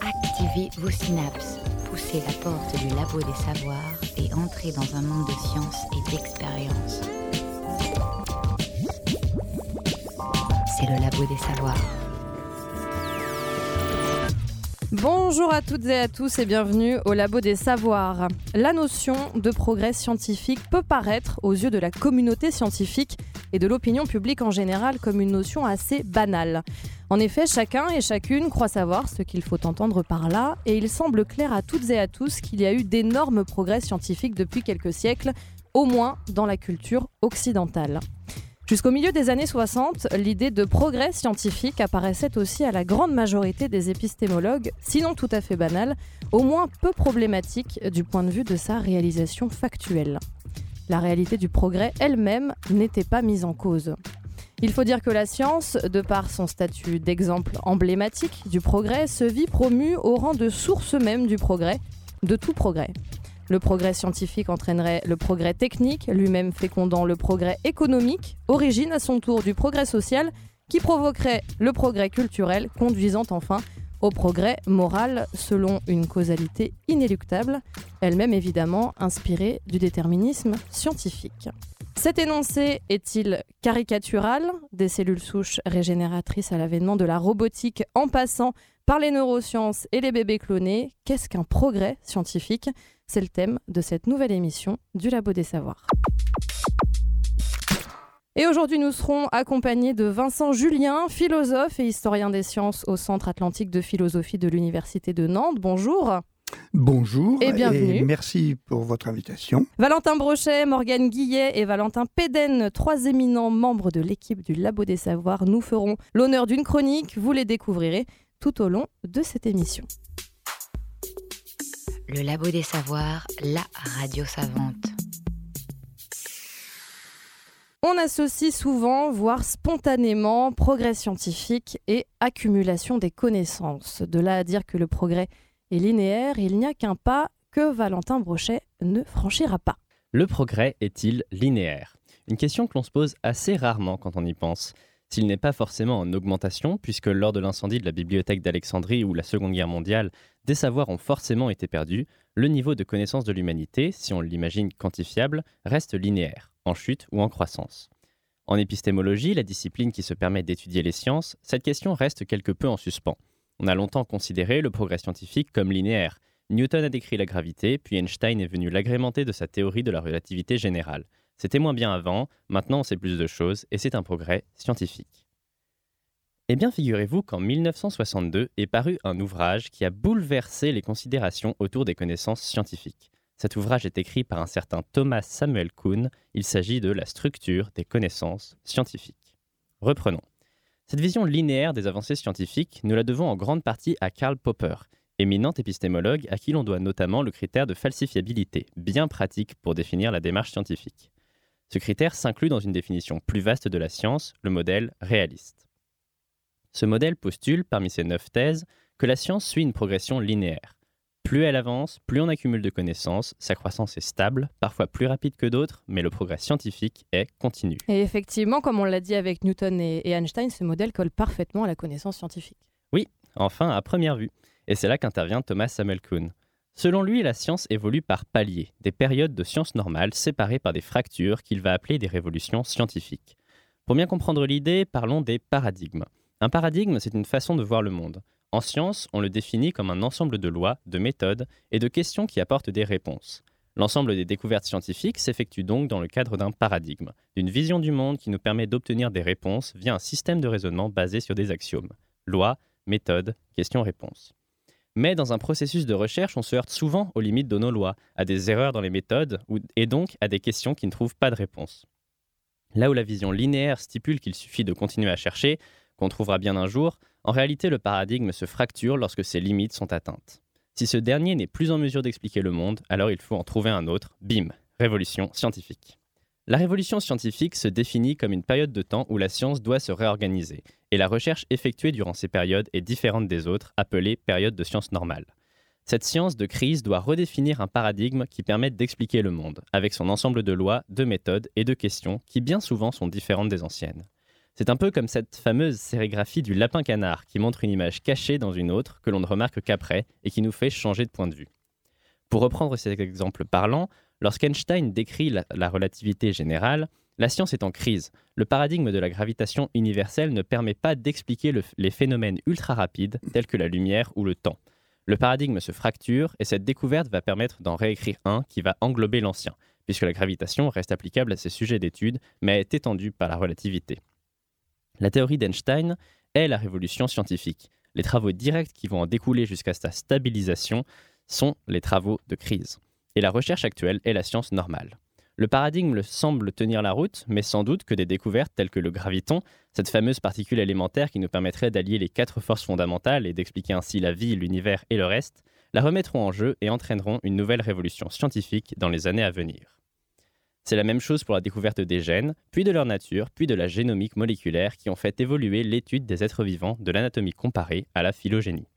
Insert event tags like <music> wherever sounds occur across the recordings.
Activez vos synapses, poussez la porte du labo des savoirs et entrez dans un monde de science et d'expérience. C'est le labo des savoirs. Bonjour à toutes et à tous et bienvenue au Labo des Savoirs. La notion de progrès scientifique peut paraître, aux yeux de la communauté scientifique et de l'opinion publique en général, comme une notion assez banale. En effet, chacun et chacune croit savoir ce qu'il faut entendre par là, et il semble clair à toutes et à tous qu'il y a eu d'énormes progrès scientifiques depuis quelques siècles, au moins dans la culture occidentale. Jusqu'au milieu des années 60, l'idée de progrès scientifique apparaissait aussi à la grande majorité des épistémologues, sinon tout à fait banale, au moins peu problématique du point de vue de sa réalisation factuelle. La réalité du progrès elle-même n'était pas mise en cause. Il faut dire que la science, de par son statut d'exemple emblématique du progrès, se vit promue au rang de source même du progrès, de tout progrès. Le progrès scientifique entraînerait le progrès technique, lui-même fécondant le progrès économique, origine à son tour du progrès social, qui provoquerait le progrès culturel, conduisant enfin au progrès moral selon une causalité inéluctable, elle-même évidemment inspirée du déterminisme scientifique. Cet énoncé est-il caricatural Des cellules souches régénératrices à l'avènement de la robotique en passant par les neurosciences et les bébés clonés, qu'est-ce qu'un progrès scientifique? C'est le thème de cette nouvelle émission du Labo des Savoirs. Et aujourd'hui, nous serons accompagnés de Vincent Julien, philosophe et historien des sciences au Centre Atlantique de philosophie de l'Université de Nantes. Bonjour. Bonjour et bienvenue. merci pour votre invitation. Valentin Brochet, Morgane Guillet et Valentin Péden, trois éminents membres de l'équipe du Labo des Savoirs, nous feront l'honneur d'une chronique. Vous les découvrirez tout au long de cette émission. Le Labo des Savoirs, la radio savante. On associe souvent, voire spontanément, progrès scientifique et accumulation des connaissances. De là à dire que le progrès est linéaire, il n'y a qu'un pas que Valentin Brochet ne franchira pas. Le progrès est-il linéaire? Une question que l'on se pose assez rarement quand on y pense. S'il n'est pas forcément en augmentation, puisque lors de l'incendie de la bibliothèque d'Alexandrie ou la Seconde Guerre mondiale, des savoirs ont forcément été perdus, le niveau de connaissance de l'humanité, si on l'imagine quantifiable, reste linéaire, en chute ou en croissance. En épistémologie, la discipline qui se permet d'étudier les sciences, cette question reste quelque peu en suspens. On a longtemps considéré le progrès scientifique comme linéaire. Newton a décrit la gravité, puis Einstein est venu l'agrémenter de sa théorie de la relativité générale. C'était moins bien avant, maintenant on sait plus de choses, et c'est un progrès scientifique. Eh bien, figurez-vous qu'en 1962 est paru un ouvrage qui a bouleversé les considérations autour des connaissances scientifiques. Cet ouvrage est écrit par un certain Thomas Samuel Kuhn. Il s'agit de La structure des connaissances scientifiques. Reprenons. Cette vision linéaire des avancées scientifiques, nous la devons en grande partie à Karl Popper, éminent épistémologue à qui l'on doit notamment le critère de falsifiabilité, bien pratique pour définir la démarche scientifique. Ce critère s'inclut dans une définition plus vaste de la science, le modèle réaliste. Ce modèle postule, parmi ses neuf thèses, que la science suit une progression linéaire. Plus elle avance, plus on accumule de connaissances, sa croissance est stable, parfois plus rapide que d'autres, mais le progrès scientifique est continu. Et effectivement, comme on l'a dit avec Newton et, Einstein, ce modèle colle parfaitement à la connaissance scientifique. Oui, enfin à première vue. Et c'est là qu'intervient Thomas Samuel Kuhn. Selon lui, la science évolue par paliers, des périodes de sciences normales séparées par des fractures qu'il va appeler des révolutions scientifiques. Pour bien comprendre l'idée, parlons des paradigmes. Un paradigme, c'est une façon de voir le monde. En science, on le définit comme un ensemble de lois, de méthodes et de questions qui apportent des réponses. L'ensemble des découvertes scientifiques s'effectue donc dans le cadre d'un paradigme, d'une vision du monde qui nous permet d'obtenir des réponses via un système de raisonnement basé sur des axiomes. Lois, méthodes, questions-réponses. Mais dans un processus de recherche, on se heurte souvent aux limites de nos lois, à des erreurs dans les méthodes et donc à des questions qui ne trouvent pas de réponse. Là où la vision linéaire stipule qu'il suffit de continuer à chercher, qu'on trouvera bien un jour, en réalité le paradigme se fracture lorsque ses limites sont atteintes. Si ce dernier n'est plus en mesure d'expliquer le monde, alors il faut en trouver un autre. Bim, révolution scientifique. La révolution scientifique se définit comme une période de temps où la science doit se réorganiser, et la recherche effectuée durant ces périodes est différente des autres, appelées périodes de science normale. Cette science de crise doit redéfinir un paradigme qui permette d'expliquer le monde, avec son ensemble de lois, de méthodes et de questions qui bien souvent sont différentes des anciennes. C'est un peu comme cette fameuse sérigraphie du lapin canard qui montre une image cachée dans une autre que l'on ne remarque qu'après et qui nous fait changer de point de vue. Pour reprendre cet exemple parlant, lorsqu'Einstein décrit la, la relativité générale, la science est en crise. Le paradigme de la gravitation universelle ne permet pas d'expliquer les phénomènes ultra rapides tels que la lumière ou le temps. Le paradigme se fracture et cette découverte va permettre d'en réécrire un qui va englober l'ancien, puisque la gravitation reste applicable à ces sujets d'étude, mais est étendue par la relativité. La théorie d'Einstein est la révolution scientifique. Les travaux directs qui vont en découler jusqu'à sa stabilisation sont les travaux de crise. Et la recherche actuelle est la science normale. Le paradigme semble tenir la route, mais sans doute que des découvertes telles que le graviton, cette fameuse particule élémentaire qui nous permettrait d'allier les quatre forces fondamentales et d'expliquer ainsi la vie, l'univers et le reste, la remettront en jeu et entraîneront une nouvelle révolution scientifique dans les années à venir. C'est la même chose pour la découverte des gènes, puis de leur nature, puis de la génomique moléculaire qui ont fait évoluer l'étude des êtres vivants de l'anatomie comparée à la phylogénie.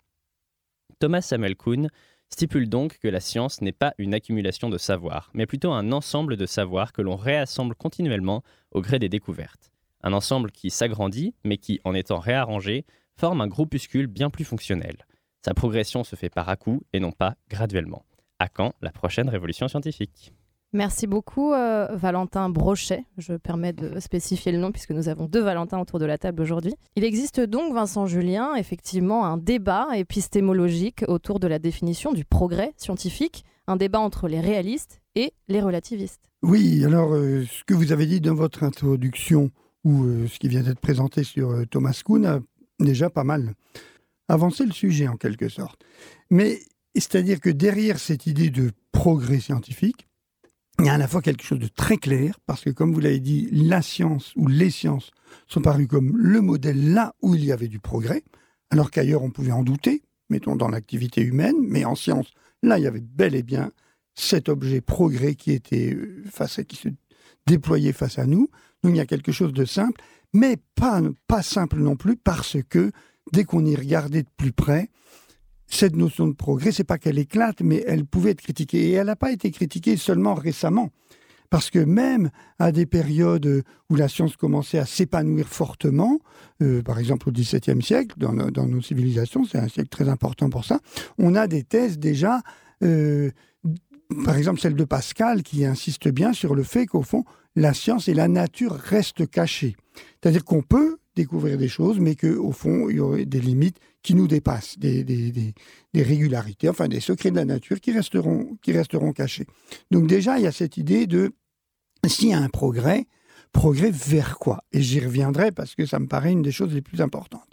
Thomas Samuel Kuhn stipule donc que la science n'est pas une accumulation de savoir, mais plutôt un ensemble de savoirs que l'on réassemble continuellement au gré des découvertes. Un ensemble qui s'agrandit, mais qui, en étant réarrangé, forme un groupuscule bien plus fonctionnel. Sa progression se fait par à-coup et non pas graduellement. À quand la prochaine révolution scientifique? Merci beaucoup, euh, Valentin Brochet. Je permets de spécifier le nom puisque nous avons deux Valentins autour de la table aujourd'hui. Il existe donc, Vincent Julien, effectivement un débat épistémologique autour de la définition du progrès scientifique, un débat entre les réalistes et les relativistes. Oui, alors euh, ce que vous avez dit dans votre introduction ou euh, ce qui vient d'être présenté sur Thomas Kuhn a déjà pas mal avancé le sujet en quelque sorte. Mais c'est-à-dire que derrière cette idée de progrès scientifique, il y a à la fois quelque chose de très clair, parce que comme vous l'avez dit, la science ou les sciences sont parues comme le modèle là où il y avait du progrès, alors qu'ailleurs on pouvait en douter, mettons dans l'activité humaine, mais en science, là il y avait bel et bien cet objet progrès qui était euh, face à, qui se déployait face à nous. Donc il y a quelque chose de simple, mais pas, pas simple non plus, parce que dès qu'on y regardait de plus près, cette notion de progrès, c'est pas qu'elle éclate, mais elle pouvait être critiquée. Et elle n'a pas été critiquée seulement récemment. Parce que même à des périodes où la science commençait à s'épanouir fortement, euh, par exemple au XVIIe siècle, dans, nos civilisations, c'est un siècle très important pour ça, on a des thèses déjà, euh, par exemple celle de Pascal, qui insiste bien sur le fait qu'au fond, la science et la nature restent cachées. C'est-à-dire qu'on peut découvrir des choses, mais qu'au fond, il y aurait des limites qui nous dépassent, des, régularités, enfin des secrets de la nature qui resteront, qui resteront cachés. Donc déjà, il y a cette idée de s'il y a un progrès, progrès vers quoi? Et j'y reviendrai parce que ça me paraît une des choses les plus importantes.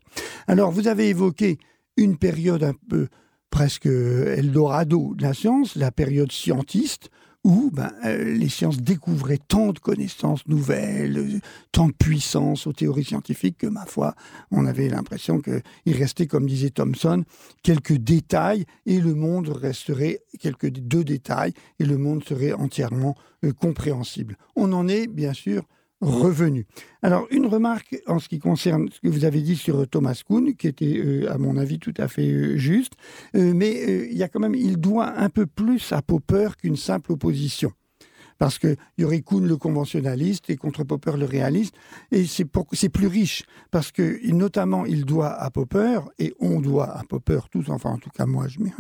Alors, vous avez évoqué une période un peu presque Eldorado de la science, la période scientiste, où ben, euh, les sciences découvraient tant de connaissances nouvelles, euh, tant de puissance aux théories scientifiques que, ma foi, on avait l'impression qu'il restait, comme disait Thomson, quelques détails et le monde resterait quelques deux détails et le monde serait entièrement euh, compréhensible. On en est, bien sûr, revenu. Alors, une remarque en ce qui concerne ce que vous avez dit sur Thomas Kuhn, qui était, euh, à mon avis, tout à fait euh, juste, euh, mais il y a quand même, il doit un peu plus à Popper qu'une simple opposition. Parce que y aurait Kuhn le conventionnaliste et contre Popper le réaliste, et c'est plus riche, parce que notamment il doit à Popper, et on doit à Popper tous, enfin en tout cas moi je mets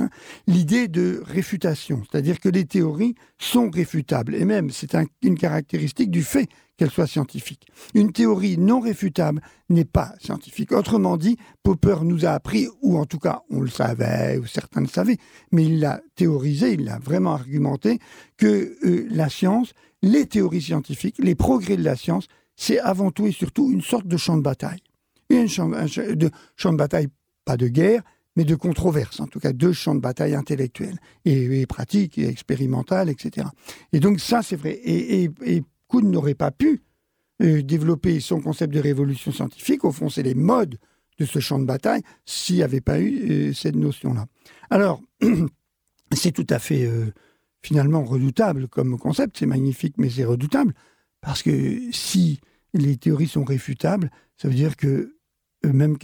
l'idée de réfutation, c'est-à-dire que les théories sont réfutables, et même c'est une caractéristique du fait qu'elle soit scientifique. Une théorie non réfutable n'est pas scientifique. Autrement dit, Popper nous a appris, ou en tout cas on le savait, ou certains le savaient, mais il l'a théorisé, il l'a vraiment argumenté, que euh, la science, les théories scientifiques, les progrès de la science, c'est avant tout et surtout une sorte de champ de bataille. un champ, de, champ de bataille, pas de guerre, mais de controverse, en tout cas deux champs de bataille intellectuels et, pratiques et expérimentales, etc. Et donc ça, c'est vrai. et Kuhn n'aurait pas pu euh, développer son concept de révolution scientifique. Au fond, c'est les modes de ce champ de bataille s'il n'y avait pas eu euh, cette notion-là. Alors, <clears throat> c'est tout à fait euh, finalement redoutable comme concept, c'est magnifique, mais c'est redoutable, parce que si les théories sont réfutables, ça veut dire que même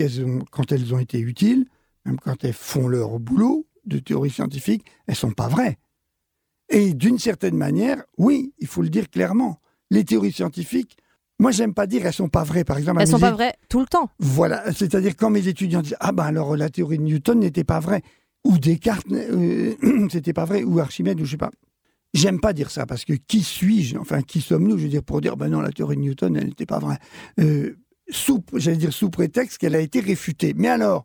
quand elles ont été utiles, même quand elles font leur boulot de théorie scientifique, elles ne sont pas vraies. Et d'une certaine manière, oui, il faut le dire clairement, les théories scientifiques Moi, j'aime pas dire elles sont pas vraies. Par exemple, Elles sont pas vraies tout le temps. Voilà, c'est-à-dire quand mes étudiants disent ah ben alors la théorie de Newton n'était pas vraie ou Descartes euh, <clears throat> c'était pas vrai ou Archimède ou je sais pas. J'aime pas dire ça parce que qui suis-je? Enfin, qui sommes-nous Je veux dire pour dire ben non la théorie de Newton elle n'était pas vraie. Euh, sous, j'allais dire sous prétexte qu'elle a été réfutée. Mais alors,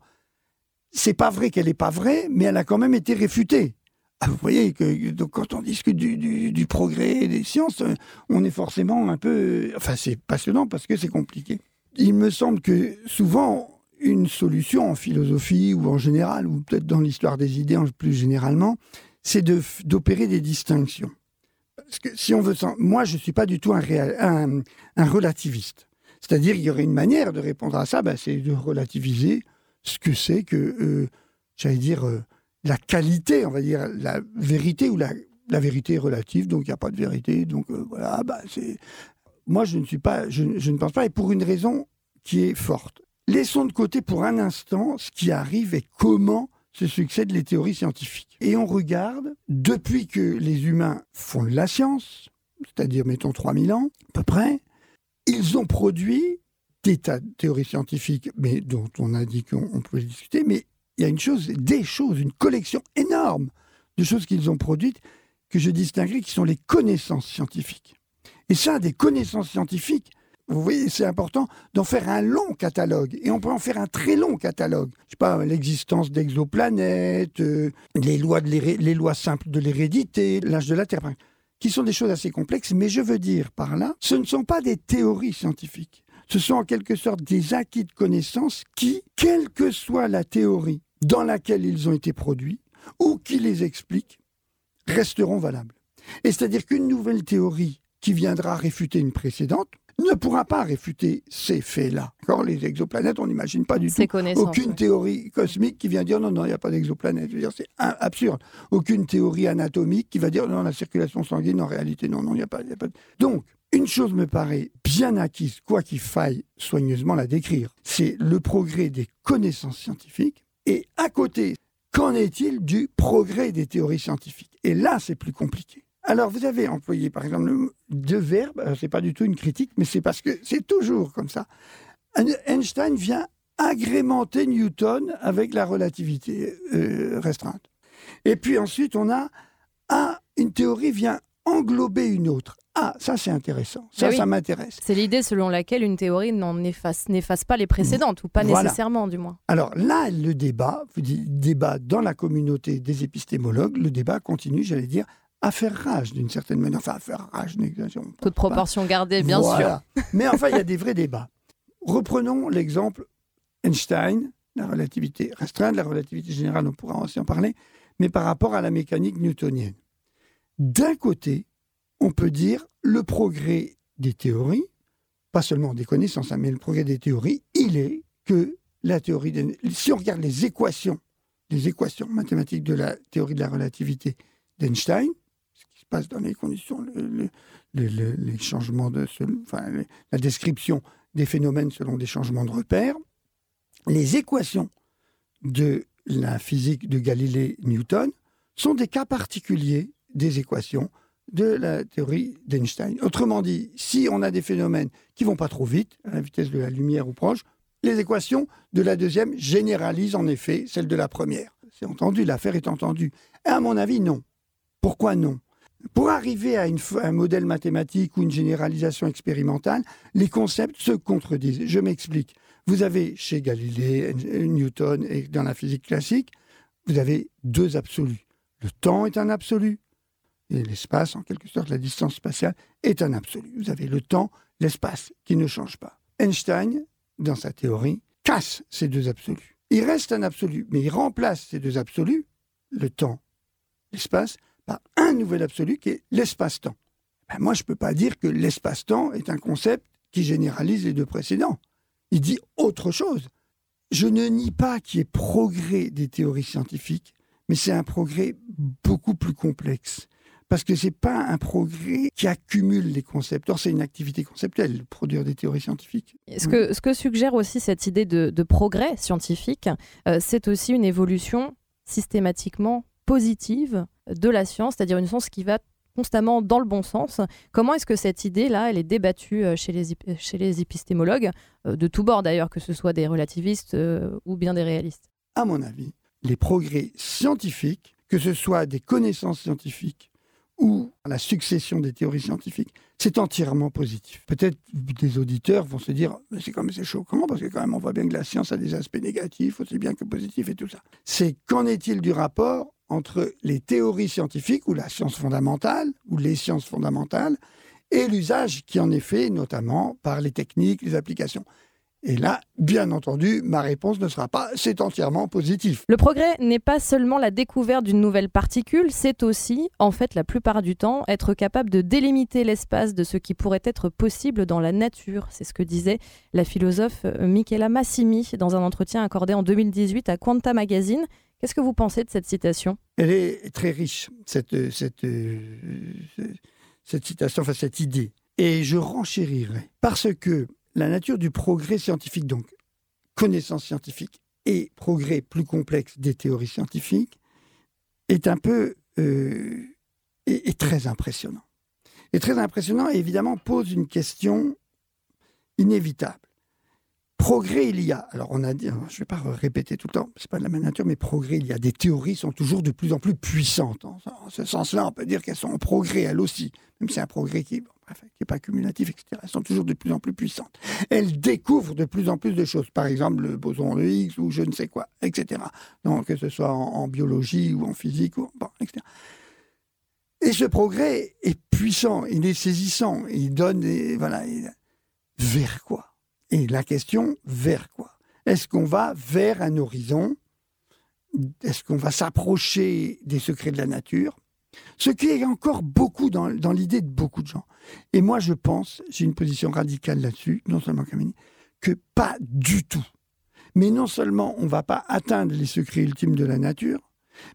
c'est pas vrai qu'elle n'est pas vraie, mais elle a quand même été réfutée. Ah, vous voyez que donc, quand on discute du, du- du progrès des sciences, euh, on est forcément un peu. Enfin, c'est passionnant parce que c'est compliqué. Il me semble que souvent, une solution en philosophie ou en général, ou peut-être dans l'histoire des idées plus généralement, c'est d'opérer des distinctions. Si on veut. Moi, je ne suis pas du tout un, relativiste. C'est-à-dire, il y aurait une manière de répondre à ça, ben, c'est de relativiser ce que c'est que, euh, j'allais dire, euh, la qualité, on va dire, la vérité ou la, la vérité relative, donc il n'y a pas de vérité, donc euh, voilà, bah, c'est. Moi, je ne suis pas, je, ne pense pas, et pour une raison qui est forte. Laissons de côté pour un instant ce qui arrive et comment se succèdent les théories scientifiques. Et on regarde, depuis que les humains font de la science, c'est-à-dire, mettons, 3000 ans, à peu près, ils ont produit des tas de théories scientifiques, mais dont on a dit qu'on on pouvait discuter, mais il y a une chose, des choses, une collection énorme de choses qu'ils ont produites que je distinguerai qui sont les connaissances scientifiques. Et ça, des connaissances scientifiques, vous voyez, c'est important d'en faire un long catalogue. Et on peut en faire un très long catalogue. Je sais pas, l'existence d'exoplanètes, euh, les, lois simples de l'hérédité, l'âge de la Terre, qui sont des choses assez complexes. Mais je veux dire par là, ce ne sont pas des théories scientifiques. Ce sont en quelque sorte des acquis de connaissances qui, quelle que soit la théorie dans laquelle ils ont été produits ou qui les explique, resteront valables. Et c'est-à-dire qu'une nouvelle théorie qui viendra réfuter une précédente ne pourra pas réfuter ces faits-là. Les exoplanètes, on n'imagine pas du tout aucune ouais. théorie cosmique qui vient dire non, non, il n'y a pas d'exoplanète. C'est absurde. Aucune théorie anatomique qui va dire non, la circulation sanguine, en réalité, non, non, il n'y a pas. il y a pas Donc, une chose me paraît bien acquise, quoi qu'il faille soigneusement la décrire, c'est le progrès des connaissances scientifiques. Et à côté, qu'en est-il du progrès des théories scientifiques? Et là, c'est plus compliqué. Alors, vous avez employé, par exemple, le- deux verbes. Alors, C'est pas du tout une critique, mais c'est parce que c'est toujours comme ça. Einstein vient agrémenter Newton avec la relativité euh, restreinte. Et puis ensuite, on a une théorie vient englober une autre. Ah, ça c'est intéressant. Ça, oui. ça m'intéresse. C'est l'idée selon laquelle une théorie n'en efface, n'efface pas les précédentes, ou pas Voilà. nécessairement du moins. Alors là, le débat, vous dites débat dans la communauté des épistémologues, le débat continue, j'allais dire, à faire rage d'une certaine manière. Enfin, à faire rage, n'exagérons. Toute proportion gardée, bien sûr. Mais enfin, il y a <laughs> des vrais débats. Reprenons l'exemple Einstein, la relativité restreinte, la relativité générale, on pourra aussi en parler, mais par rapport à la mécanique newtonienne. D'un côté, on peut dire le progrès des théories, pas seulement des connaissances, hein, mais le progrès des théories, il est que la théorie, des- si on regarde les équations, les équations mathématiques de la théorie de la relativité d'Einstein, ce qui se passe dans les conditions, le- le- le- le- les changements de, la description des phénomènes selon des changements de repères, les équations de la physique de Galilée-Newton sont des cas particuliers des équations de la théorie d'Einstein. Autrement dit, si on a des phénomènes qui vont pas trop vite, à la vitesse de la lumière ou proche, les équations de la deuxième généralisent en effet celles de la première. C'est entendu, l'affaire est entendue. À mon avis, non. Pourquoi non? Pour arriver à une f- un modèle mathématique ou une généralisation expérimentale, les concepts se contredisent. Je m'explique. Vous avez chez Galilée, Newton et dans la physique classique, vous avez deux absolus. Le temps est un absolu et l'espace, en quelque sorte, la distance spatiale est un absolu. Vous avez le temps, l'espace qui ne changent pas. Einstein, dans sa théorie, casse ces deux absolus. Il reste un absolu, mais il remplace ces deux absolus, le temps, l'espace, par un nouvel absolu qui est l'espace-temps. Ben, moi, je ne peux pas dire que l'espace-temps est un concept qui généralise les deux précédents. Il dit autre chose. Je ne nie pas qu'il y ait progrès des théories scientifiques, mais c'est un progrès beaucoup plus complexe. Parce que ce n'est pas un progrès qui accumule les concepts. Or, c'est une activité conceptuelle, produire des théories scientifiques. Ce que, ce que suggère aussi cette idée de, de progrès scientifique, euh, c'est aussi une évolution systématiquement positive de la science, c'est-à-dire une science qui va constamment dans le bon sens. Comment est-ce que cette idée-là, elle est débattue chez les, chez les épistémologues, de tous bords d'ailleurs, que ce soit des relativistes ou bien des réalistes? À mon avis, les progrès scientifiques, que ce soit des connaissances scientifiques ou la succession des théories scientifiques, c'est entièrement positif. Peut-être des auditeurs vont se dire, mais c'est quand même choquant parce que quand même on voit bien que la science a des aspects négatifs aussi bien que positifs et tout ça. C'est qu'en est-il du rapport entre les théories scientifiques ou la science fondamentale ou les sciences fondamentales et l'usage qui en est fait notamment par les techniques, les applications? Et là, bien entendu, ma réponse ne sera pas c'est entièrement positif. Le progrès n'est pas seulement la découverte d'une nouvelle particule, c'est aussi, en fait, la plupart du temps, être capable de délimiter l'espace de ce qui pourrait être possible dans la nature. C'est ce que disait la philosophe euh, Michela Massimi dans un entretien accordé en 2018 à Quanta Magazine. Qu'est-ce que vous pensez de cette citation? Elle est très riche, cette, cette, euh, cette citation, enfin cette idée. Et je renchérirai. Parce que la nature du progrès scientifique, donc connaissance scientifique et progrès plus complexe des théories scientifiques, est un peu euh, est, très impressionnant. Et très impressionnant évidemment pose une question inévitable. Progrès, il y a. Alors, on a dit, je ne vais pas répéter tout le temps, c'est pas de la même nature, mais progrès, il y a. Des théories sont toujours de plus en plus puissantes. En, ce sens-là, on peut dire qu'elles sont en progrès, elles aussi, même si c'est un progrès qui n'est pas cumulatif, etc. Elles sont toujours de plus en plus puissantes. Elles découvrent de plus en plus de choses. Par exemple, le boson de Higgs ou je ne sais quoi, etc. Donc, que ce soit en, biologie ou en physique, ou, etc. Et ce progrès est puissant, il est saisissant, il donne voilà, vers quoi? Et la question, vers quoi? Est-ce qu'on va vers un horizon? Est-ce qu'on va s'approcher des secrets de la nature? Ce qui est encore beaucoup dans, l'idée de beaucoup de gens. Et moi, je pense, j'ai une position radicale là-dessus, non seulement Kamini, que pas du tout. Mais non seulement on ne va pas atteindre les secrets ultimes de la nature,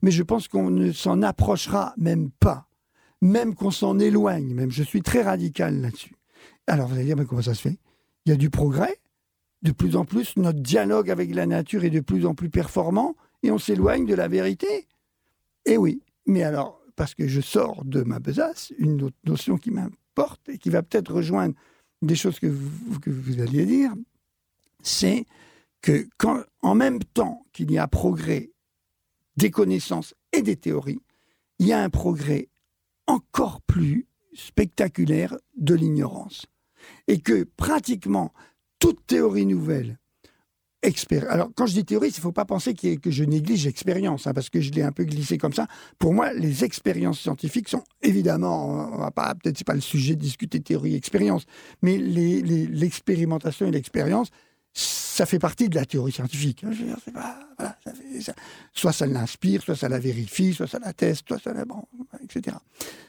mais je pense qu'on ne s'en approchera même pas, même qu'on s'en éloigne, même. Je suis très radical là-dessus. Alors vous allez dire, mais comment ça se fait? Il y a du progrès. De plus en plus, notre dialogue avec la nature est de plus en plus performant et on s'éloigne de la vérité. Eh oui, mais alors, parce que je sors de ma besace, une autre notion qui m'importe et qui va peut-être rejoindre des choses que vous, alliez dire, c'est que en même temps qu'il y a progrès des connaissances et des théories, il y a un progrès encore plus spectaculaire de l'ignorance et que pratiquement toute théorie nouvelle, alors, quand je dis théorie, il ne faut pas penser que je néglige l'expérience, hein, parce que je l'ai un peu glissé comme ça. Pour moi, les expériences scientifiques sont évidemment, on va pas, peut-être c'est pas le sujet de discuter théorie et expérience, mais l'expérimentation et l'expérience, ça fait partie de la théorie scientifique. soit ça l'inspire, soit ça la vérifie, soit ça la teste, soit ça la, bon, etc.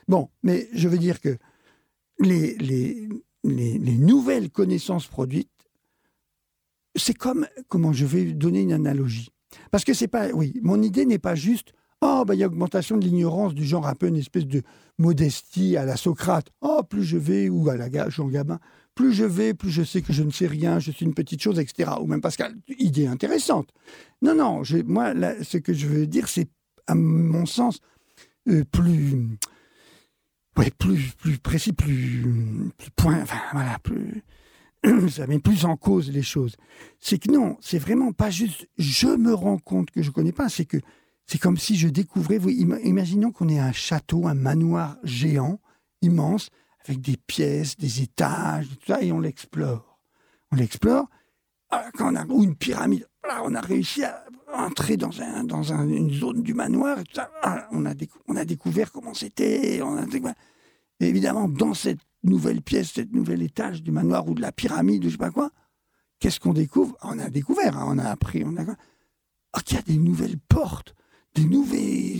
Bon, mais je veux dire que les, les, les, nouvelles connaissances produites, c'est comme, comment je vais donner une analogie. Parce que c'est pas, oui, mon idée n'est pas juste, oh, bah, il y a augmentation de l'ignorance du genre un peu une espèce de modestie à la Socrate. Oh, plus je vais, ou à la Jean Gabin, plus je vais, plus je sais que je ne sais rien, je suis une petite chose, etc. Ou même Pascal, idée intéressante. Non, non, moi, ce que je veux dire, c'est, à mon sens, euh, plus ouais, plus, plus précis, plus, point, enfin voilà, plus, <clears throat> ça met plus en cause les choses. C'est que non, c'est vraiment pas juste je me rends compte que je connais pas, c'est que c'est comme si je découvrais, vous, imaginons qu'on ait un château, un manoir géant, immense, avec des pièces, des étages, tout ça, et on l'explore. On l'explore, quand on a, ou une pyramide, on a réussi à entrer dans, un, dans une zone du manoir, ah, on, a on a découvert comment c'était. Évidemment, dans cette nouvelle pièce, cette nouvel étage du manoir ou de la pyramide, je sais pas quoi, qu'est-ce qu'on découvre? On a découvert, hein, on a appris, on a ah, qu'il y a des nouvelles portes, des,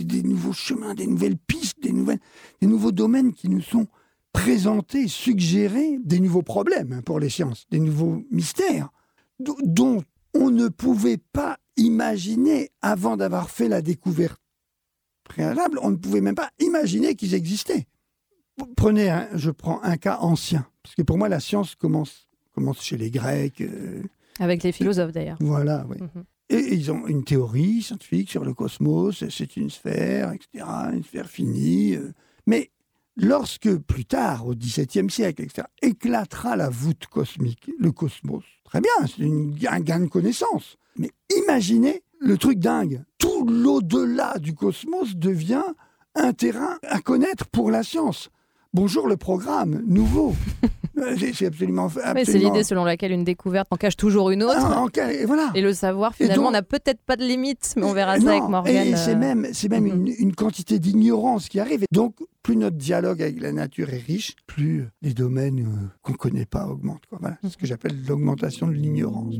des nouveaux chemins, des nouvelles pistes, des, nouvelles, des nouveaux domaines qui nous sont présentés, suggérés, des nouveaux problèmes hein, pour les sciences, des nouveaux mystères dont on ne pouvait pas imaginer, avant d'avoir fait la découverte préalable, on ne pouvait même pas imaginer qu'ils existaient. Prenez, un, je prends un cas ancien, parce que pour moi la science commence, commence chez les Grecs. Euh, Avec les philosophes d'ailleurs. Voilà, oui. Mhm. Et ils ont une théorie scientifique sur le cosmos, c'est une sphère, etc., une sphère finie. Euh. mais lorsque plus tard, au XVIIe siècle, etc., éclatera la voûte cosmique, le cosmos, très bien, c'est un gain de connaissance. Mais imaginez le truc dingue, tout l'au-delà du cosmos devient un terrain à connaître pour la science. Bonjour le programme nouveau. <laughs> Euh, c'est absolument. c'est l'idée selon laquelle une découverte en cache toujours une autre. Ah, et, voilà. et le savoir, finalement, n'a peut-être pas de limite, mais on verra ça avec Morgane. Et c'est euh, même, c'est même une, quantité d'ignorance qui arrive. donc, plus notre dialogue avec la nature est riche, plus les domaines euh, qu'on ne connaît pas augmentent. Voilà, ce que j'appelle l'augmentation de l'ignorance.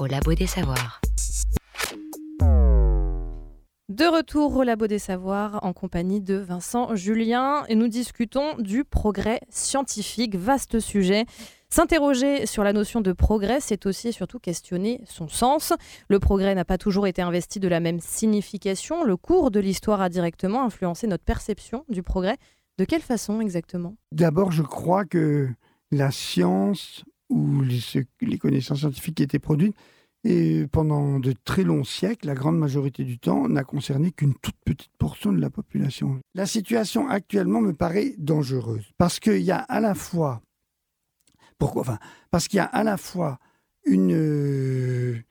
Au Labo des Savoirs. De retour au Labo des Savoirs en compagnie de Vincent Julien et nous discutons du progrès scientifique, vaste sujet. S'interroger sur la notion de progrès, c'est aussi et surtout questionner son sens. Le progrès n'a pas toujours été investi de la même signification. Le cours de l'histoire a directement influencé notre perception du progrès. De quelle façon exactement? D'abord, je crois que la science ou les, connaissances scientifiques étaient produites, et pendant de très longs siècles, la grande majorité du temps, n'a concerné qu'une toute petite portion de la population. La situation actuellement me paraît dangereuse parce qu'il y a à la fois, pourquoi enfin, parce qu'il y a à la fois une euh,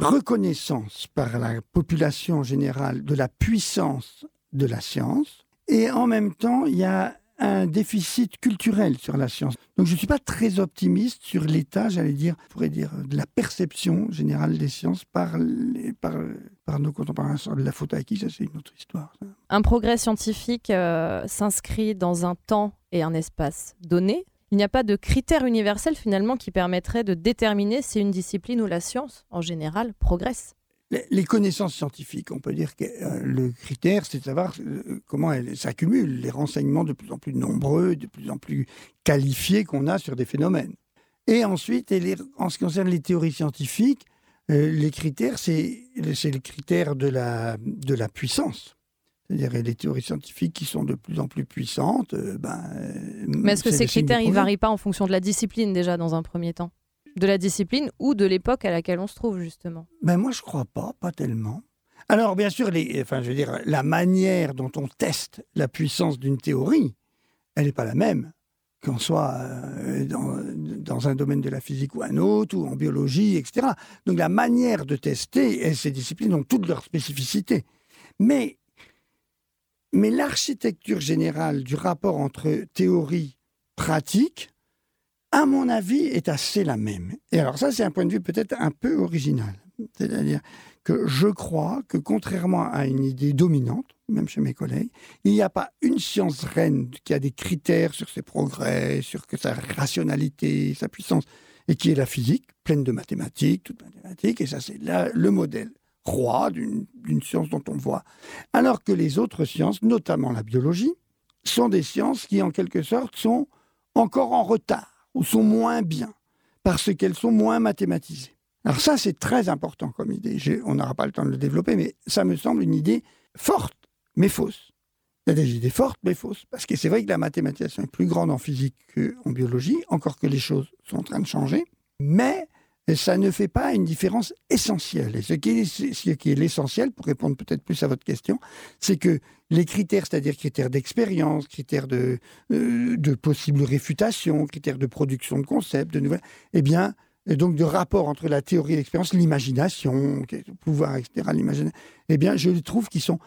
reconnaissance par la population en général de la puissance de la science, et en même temps, il y a un déficit culturel sur la science. Donc je ne suis pas très optimiste sur l'état, j'allais dire, je pourrais dire, de la perception générale des sciences par, nos contemporains. De la faute à qui, ça c'est une autre histoire. Un progrès scientifique euh, s'inscrit dans un temps et un espace donné. Il n'y a pas de critères universels finalement qui permettraient de déterminer si une discipline ou la science, en général, progresse les connaissances scientifiques, on peut dire que euh, le critère, c'est de savoir euh, comment elles s'accumulent, les renseignements de plus en plus nombreux, de plus en plus qualifiés qu'on a sur des phénomènes. Et ensuite, en ce qui concerne les théories scientifiques, euh, les critères, c'est les critères de la, de la puissance. C'est-à-dire les théories scientifiques qui sont de plus en plus puissantes. ben, Mais est-ce que ces critères, ils ne varient pas en fonction de la discipline déjà dans un premier temps? De la discipline ou de l'époque à laquelle on se trouve, justement Ben moi, je crois pas, pas tellement. Alors, bien sûr, les, enfin, je veux dire, la manière dont on teste la puissance d'une théorie, elle n'est pas la même qu'on soit euh, dans, un domaine de la physique ou un autre, ou en biologie, etc. Donc la manière de tester, et ces disciplines ont toutes leurs spécificités. Mais, mais l'architecture générale du rapport entre théorie, pratique, à mon avis, est assez la même. Et alors ça, c'est un point de vue peut-être un peu original. C'est-à-dire que je crois que contrairement à une idée dominante, même chez mes collègues, il n'y a pas une science reine qui a des critères sur ses progrès, sur sa rationalité, sa puissance, et qui est la physique, pleine de mathématiques, toute mathématiques, et ça c'est le modèle roi d'une science dont on voit. Alors que les autres sciences, notamment la biologie, sont des sciences qui en quelque sorte sont encore en retard, sont moins bien, parce qu'elles sont moins mathématisées. Alors ça, c'est très important comme idée. On n'aura pas le temps de le développer, mais ça me semble une idée forte, mais fausse. Il y a des idées fortes, mais fausses. Parce que c'est vrai que la mathématisation est plus grande en physique qu'en biologie, encore que les choses sont en train de changer. Mais ça ne fait pas une différence essentielle. Et ce qui est, l'essentiel, pour répondre peut-être plus à votre question, c'est que les critères, c'est-à-dire critères d'expérience, critères de, euh, de possible réfutation, critères de production de concepts, de nouvelles, eh bien, et donc de rapport entre la théorie et l'expérience, l'imagination, le pouvoir, etc., l'imagination, eh bien, je trouve qu'ils sont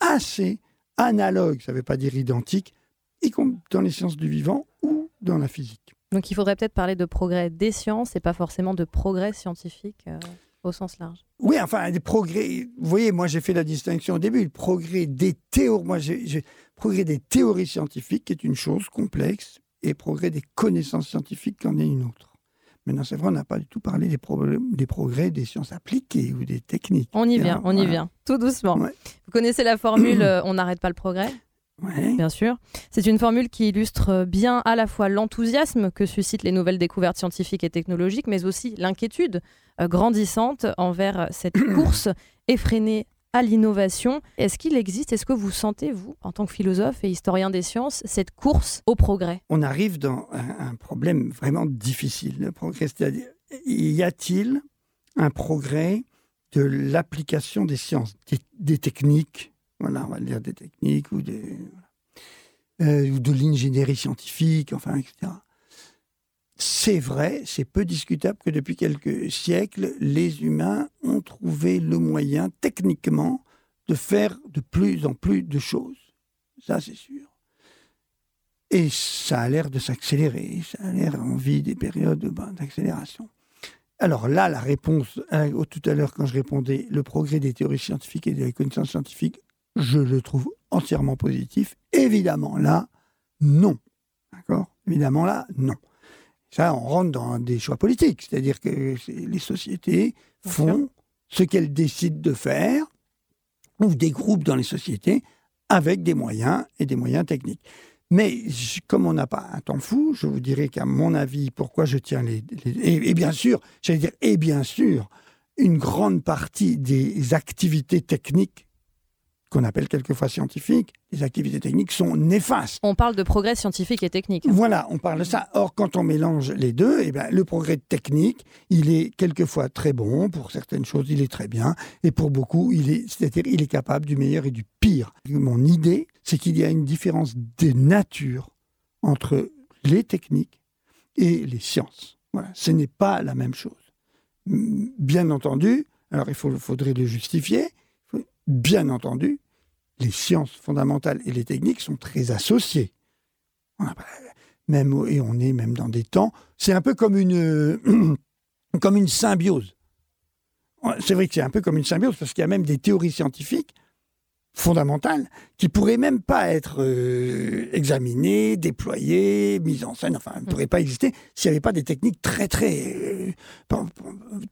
assez analogues, ça ne veut pas dire identiques, y compris dans les sciences du vivant ou dans la physique. Donc il faudrait peut-être parler de progrès des sciences et pas forcément de progrès scientifique euh, au sens large. Oui, enfin, des progrès. Vous voyez, moi j'ai fait la distinction au début. Le progrès des théories, moi j'ai progrès des théories scientifiques qui est une chose complexe et progrès des connaissances scientifiques qui en est une autre. Maintenant, c'est vrai, on n'a pas du tout parlé des, des, progrès des sciences appliquées ou des techniques. On y vient, on y vient, tout doucement. Vous connaissez la formule euh, On n'arrête pas le progrès? Bien sûr. C'est une formule qui illustre bien à la fois l'enthousiasme que suscitent les nouvelles découvertes scientifiques et technologiques, mais aussi l'inquiétude euh, grandissante envers cette <clears throat> course effrénée à l'innovation. Est-ce qu'il existe, est-ce que vous sentez, vous, en tant que philosophe et historien des sciences, cette course au progrès? On arrive dans un, problème vraiment difficile. Le progrès, c'est-à-dire, y a-t-il un progrès de l'application des sciences, des, techniques, voilà, on va dire des techniques ou, des, euh, ou de l'ingénierie scientifique, enfin, etc c'est vrai, c'est peu discutable que depuis quelques siècles, les humains ont trouvé le moyen techniquement de faire de plus en plus de choses. Ça, c'est sûr. Et ça a l'air de s'accélérer, ça a l'air envie des périodes d'accélération. Alors là, la réponse, hein, tout à l'heure quand je répondais, le progrès des théories scientifiques et des connaissances scientifiques, je le trouve entièrement positif. Évidemment là, non. D'accord? Évidemment là, non. Ça, on rentre dans des choix politiques. C'est-à-dire que les sociétés font ce qu'elles décident de faire, ou des groupes dans les sociétés, avec des moyens et des moyens techniques. Mais comme on n'a pas un temps fou, je vous dirais qu'à mon avis, pourquoi je tiens les... et, bien sûr, j'allais dire, et bien sûr, une grande partie des activités techniques qu'on appelle quelquefois scientifiques, les activités techniques sont néfastes. On parle de progrès scientifique et technique. Voilà, on parle de ça. Or, quand on mélange les deux, eh bien, le progrès technique, il est quelquefois très bon. Pour certaines choses, il est très bien. Et pour beaucoup, il est, c'est-à-dire, il est capable du meilleur et du pire. Mon idée, c'est qu'il y a une différence de nature entre les techniques et les sciences. Voilà, ce n'est pas la même chose. Bien entendu, alors il faudrait le justifier, Bien entendu, les sciences fondamentales et les techniques sont très associées. Et on est même dans des temps, c'est un peu comme une, <clears throat> comme une symbiose. C'est vrai que c'est un peu comme une symbiose parce qu'il y a même des théories scientifiques fondamentales qui pourraient même pas être euh, examinées, déployées, mises en scène, enfin, ne pourraient pas exister s'il n'y avait pas des techniques très, très, euh,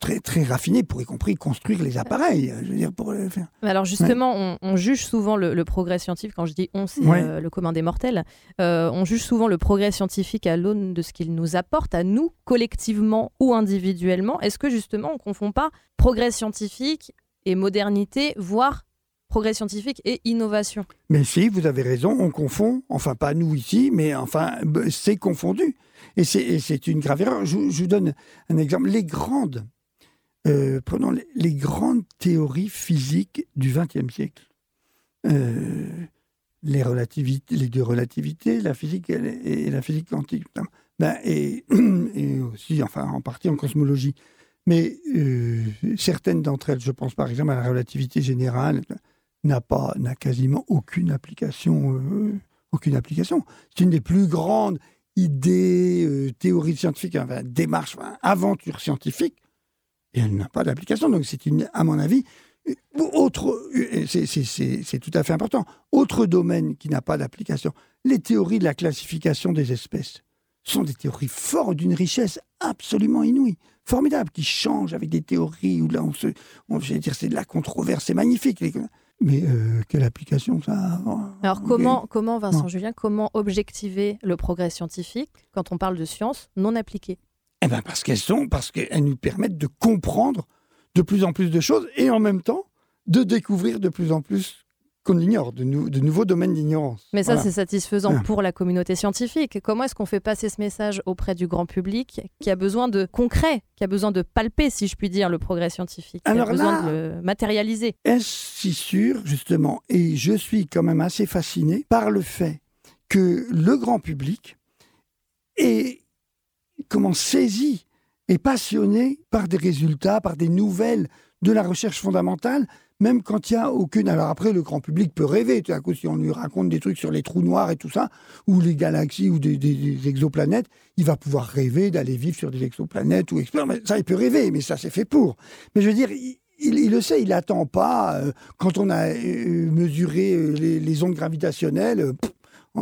très, très raffinées pour y compris construire les appareils. Je veux dire, pour le faire. Alors justement, on, juge souvent le, progrès scientifique, quand je dis on, c'est euh, le commun des mortels, on juge souvent le progrès scientifique à l'aune de ce qu'il nous apporte à nous, collectivement ou individuellement. Est-ce que justement, on ne confond pas progrès scientifique et modernité, voire progrès scientifique et innovation. Mais si, vous avez raison, on confond, enfin pas nous ici, mais enfin c'est confondu. Et c'est une grave erreur. Je, vous donne un exemple. Les grandes, euh, prenons les, grandes théories physiques du XXe siècle. Euh, les, relativités, les deux relativités, la physique et, la physique quantique. Ben, et, <clears throat> et, aussi, enfin, en partie en cosmologie. Mais euh, certaines d'entre elles, je pense par exemple à la relativité générale, n'a pas, n'a quasiment aucune application, euh, aucune application. C'est une des plus grandes idées, euh, théories scientifiques, enfin, démarches, enfin, aventures scientifiques, et elle n'a pas d'application. Donc c'est une, à mon avis, autre, c'est tout à fait important. Autre domaine qui n'a pas d'application, les théories de la classification des espèces sont des théories fortes d'une richesse absolument inouïe, formidable, qui changent avec des théories où là on se, on, dire, c'est de la controverse, c'est magnifique. Mais euh, quelle application ça Alors comment, comment Vincent Julien, comment objectiver le progrès scientifique quand on parle de sciences non appliquées? Eh bien parce qu'elles sont, parce qu'elles nous permettent de comprendre de plus en plus de choses et en même temps de découvrir de plus en plus qu'on ignore, de, de, nouveaux domaines d'ignorance. Mais ça, c'est satisfaisant pour la communauté scientifique. Comment est-ce qu'on fait passer ce message auprès du grand public qui a besoin de concret, qui a besoin de palper, si je puis dire, le progrès scientifique, qui a besoin de le matérialiser? Est-ce si sûr, justement Et je suis quand même assez fasciné par le fait que le grand public est comment saisi et passionné par des résultats, par des nouvelles de la recherche fondamentale même quand il n'y a aucune. Alors après, le grand public peut rêver. À coup, si on lui raconte des trucs sur les trous noirs et tout ça, ou les galaxies ou des, exoplanètes, il va pouvoir rêver d'aller vivre sur des exoplanètes ou explorer. Ça, il peut rêver, mais ça, c'est fait pour. Mais je veux dire, il, le sait, il n'attend pas. Euh, quand on a euh, mesuré euh, les, ondes gravitationnelles,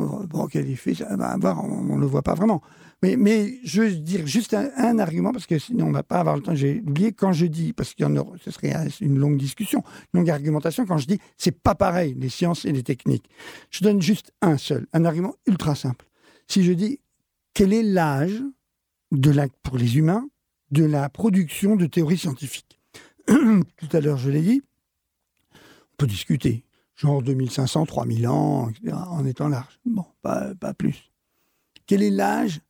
va avoir, on ne le voit pas vraiment. Mais, je veux dire juste un, argument, parce que sinon on ne va pas avoir le temps. J'ai oublié quand je dis, parce qu'il y en ce serait une longue discussion, une longue argumentation, quand je dis c'est pas pareil, les sciences et les techniques. Je donne juste un seul, un argument ultra simple. Si je dis quel est l'âge de pour les humains de la production de théories scientifiques? <clears throat> Tout à l'heure, je l'ai dit, on peut discuter, genre 2500, 3000 ans, etc., en étant large. Bon, pas, plus. Quel est l'âge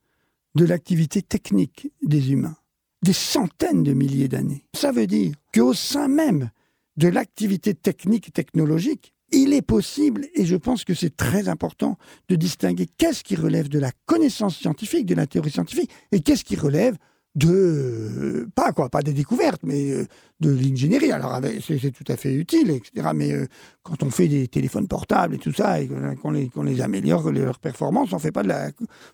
de l'activité technique des humains, des centaines de milliers d'années. Ça veut dire qu'au sein même de l'activité technique et technologique, il est possible, et je pense que c'est très important, de distinguer qu'est-ce qui relève de la connaissance scientifique, de la théorie scientifique, et qu'est-ce qui relève de pas quoi, pas des découvertes, mais euh, de l'ingénierie. Alors c'est tout à fait utile, etc. Mais euh, quand on fait des téléphones portables et tout ça, et qu'on les, qu'on les améliore leur performance, on fait pas de la,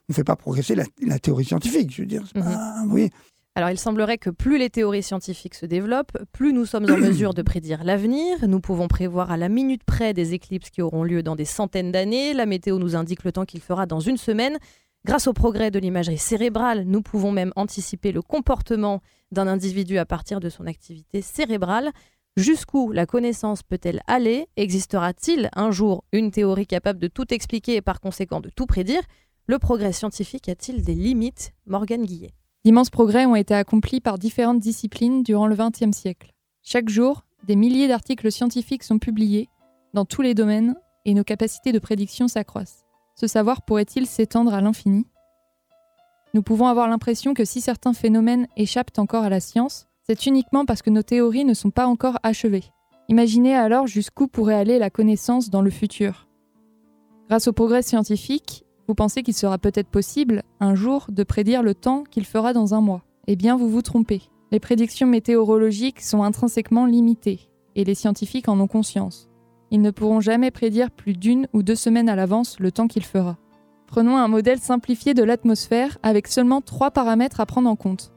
on fait pas progresser la, théorie scientifique. Je veux dire, mhm. Alors il semblerait que plus les théories scientifiques se développent, plus nous sommes en <clears throat> mesure de prédire l'avenir. Nous pouvons prévoir à la minute près des éclipses qui auront lieu dans des centaines d'années. La météo nous indique le temps qu'il fera dans une semaine. Grâce au progrès de l'imagerie cérébrale, nous pouvons même anticiper le comportement d'un individu à partir de son activité cérébrale. Jusqu'où la connaissance peut-elle aller? Existera-t-il un jour une théorie capable de tout expliquer et par conséquent de tout prédire? Le progrès scientifique a-t-il des limites? Morgane Guillet. D'immenses progrès ont été accomplis par différentes disciplines durant le XXe siècle. Chaque jour, des milliers d'articles scientifiques sont publiés dans tous les domaines et nos capacités de prédiction s'accroissent. Ce savoir pourrait-il s'étendre à l'infini? Nous pouvons avoir l'impression que si certains phénomènes échappent encore à la science, c'est uniquement parce que nos théories ne sont pas encore achevées. Imaginez alors jusqu'où pourrait aller la connaissance dans le futur. Grâce au progrès scientifique, vous pensez qu'il sera peut-être possible, un jour, de prédire le temps qu'il fera dans un mois. Eh bien, vous vous trompez. Les prédictions météorologiques sont intrinsèquement limitées, et les scientifiques en ont conscience. Ils ne pourront jamais prédire plus d'une ou deux semaines à l'avance le temps qu'il fera. Prenons un modèle simplifié de l'atmosphère avec seulement trois paramètres à prendre en compte.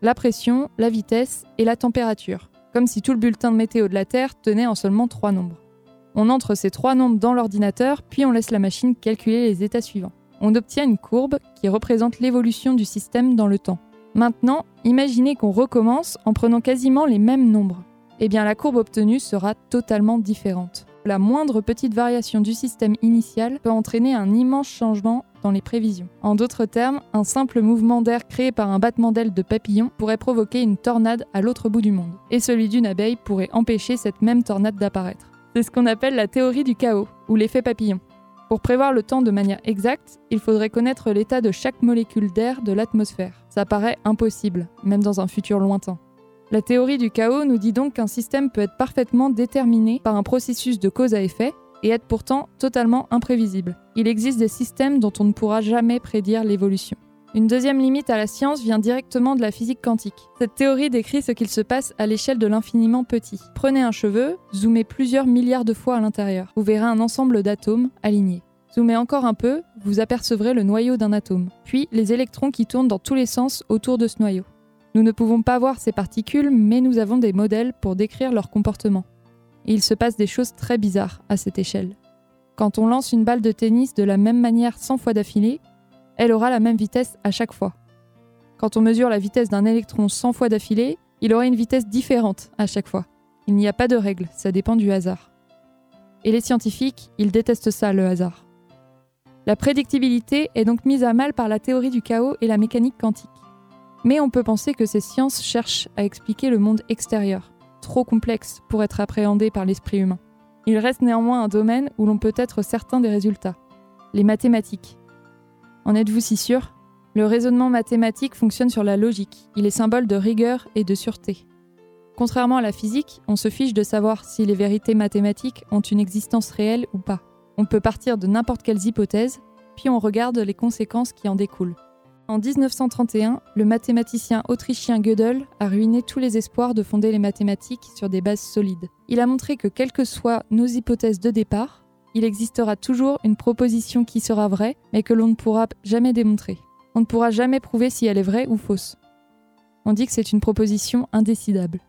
La pression, la vitesse et la température, comme si tout le bulletin de météo de la Terre tenait en seulement trois nombres. On entre ces trois nombres dans l'ordinateur, puis on laisse la machine calculer les états suivants. On obtient une courbe qui représente l'évolution du système dans le temps. Maintenant, imaginez qu'on recommence en prenant quasiment les mêmes nombres eh bien la courbe obtenue sera totalement différente. La moindre petite variation du système initial peut entraîner un immense changement dans les prévisions. En d'autres termes, un simple mouvement d'air créé par un battement d'ailes de papillon pourrait provoquer une tornade à l'autre bout du monde. Et celui d'une abeille pourrait empêcher cette même tornade d'apparaître. C'est ce qu'on appelle la théorie du chaos, ou l'effet papillon. Pour prévoir le temps de manière exacte, il faudrait connaître l'état de chaque molécule d'air de l'atmosphère. Ça paraît impossible, même dans un futur lointain. La théorie du chaos nous dit donc qu'un système peut être parfaitement déterminé par un processus de cause à effet et être pourtant totalement imprévisible. Il existe des systèmes dont on ne pourra jamais prédire l'évolution. Une deuxième limite à la science vient directement de la physique quantique. Cette théorie décrit ce qu'il se passe à l'échelle de l'infiniment petit. Prenez un cheveu, zoomez plusieurs milliards de fois à l'intérieur. Vous verrez un ensemble d'atomes alignés. Zoomez encore un peu, vous apercevrez le noyau d'un atome, puis les électrons qui tournent dans tous les sens autour de ce noyau. Nous ne pouvons pas voir ces particules, mais nous avons des modèles pour décrire leur comportement. Et il se passe des choses très bizarres à cette échelle. Quand on lance une balle de tennis de la même manière 100 fois d'affilée, elle aura la même vitesse à chaque fois. Quand on mesure la vitesse d'un électron 100 fois d'affilée, il aura une vitesse différente à chaque fois. Il n'y a pas de règle, ça dépend du hasard. Et les scientifiques, ils détestent ça, le hasard. La prédictibilité est donc mise à mal par la théorie du chaos et la mécanique quantique. Mais on peut penser que ces sciences cherchent à expliquer le monde extérieur, trop complexe pour être appréhendé par l'esprit humain. Il reste néanmoins un domaine où l'on peut être certain des résultats, les mathématiques. En êtes-vous si sûr? Le raisonnement mathématique fonctionne sur la logique, il est symbole de rigueur et de sûreté. Contrairement à la physique, on se fiche de savoir si les vérités mathématiques ont une existence réelle ou pas. On peut partir de n'importe quelles hypothèses, puis on regarde les conséquences qui en découlent. En 1931, le mathématicien autrichien Gödel a ruiné tous les espoirs de fonder les mathématiques sur des bases solides. Il a montré que quelles que soient nos hypothèses de départ, il existera toujours une proposition qui sera vraie, mais que l'on ne pourra jamais démontrer. On ne pourra jamais prouver si elle est vraie ou fausse. On dit que c'est une proposition indécidable.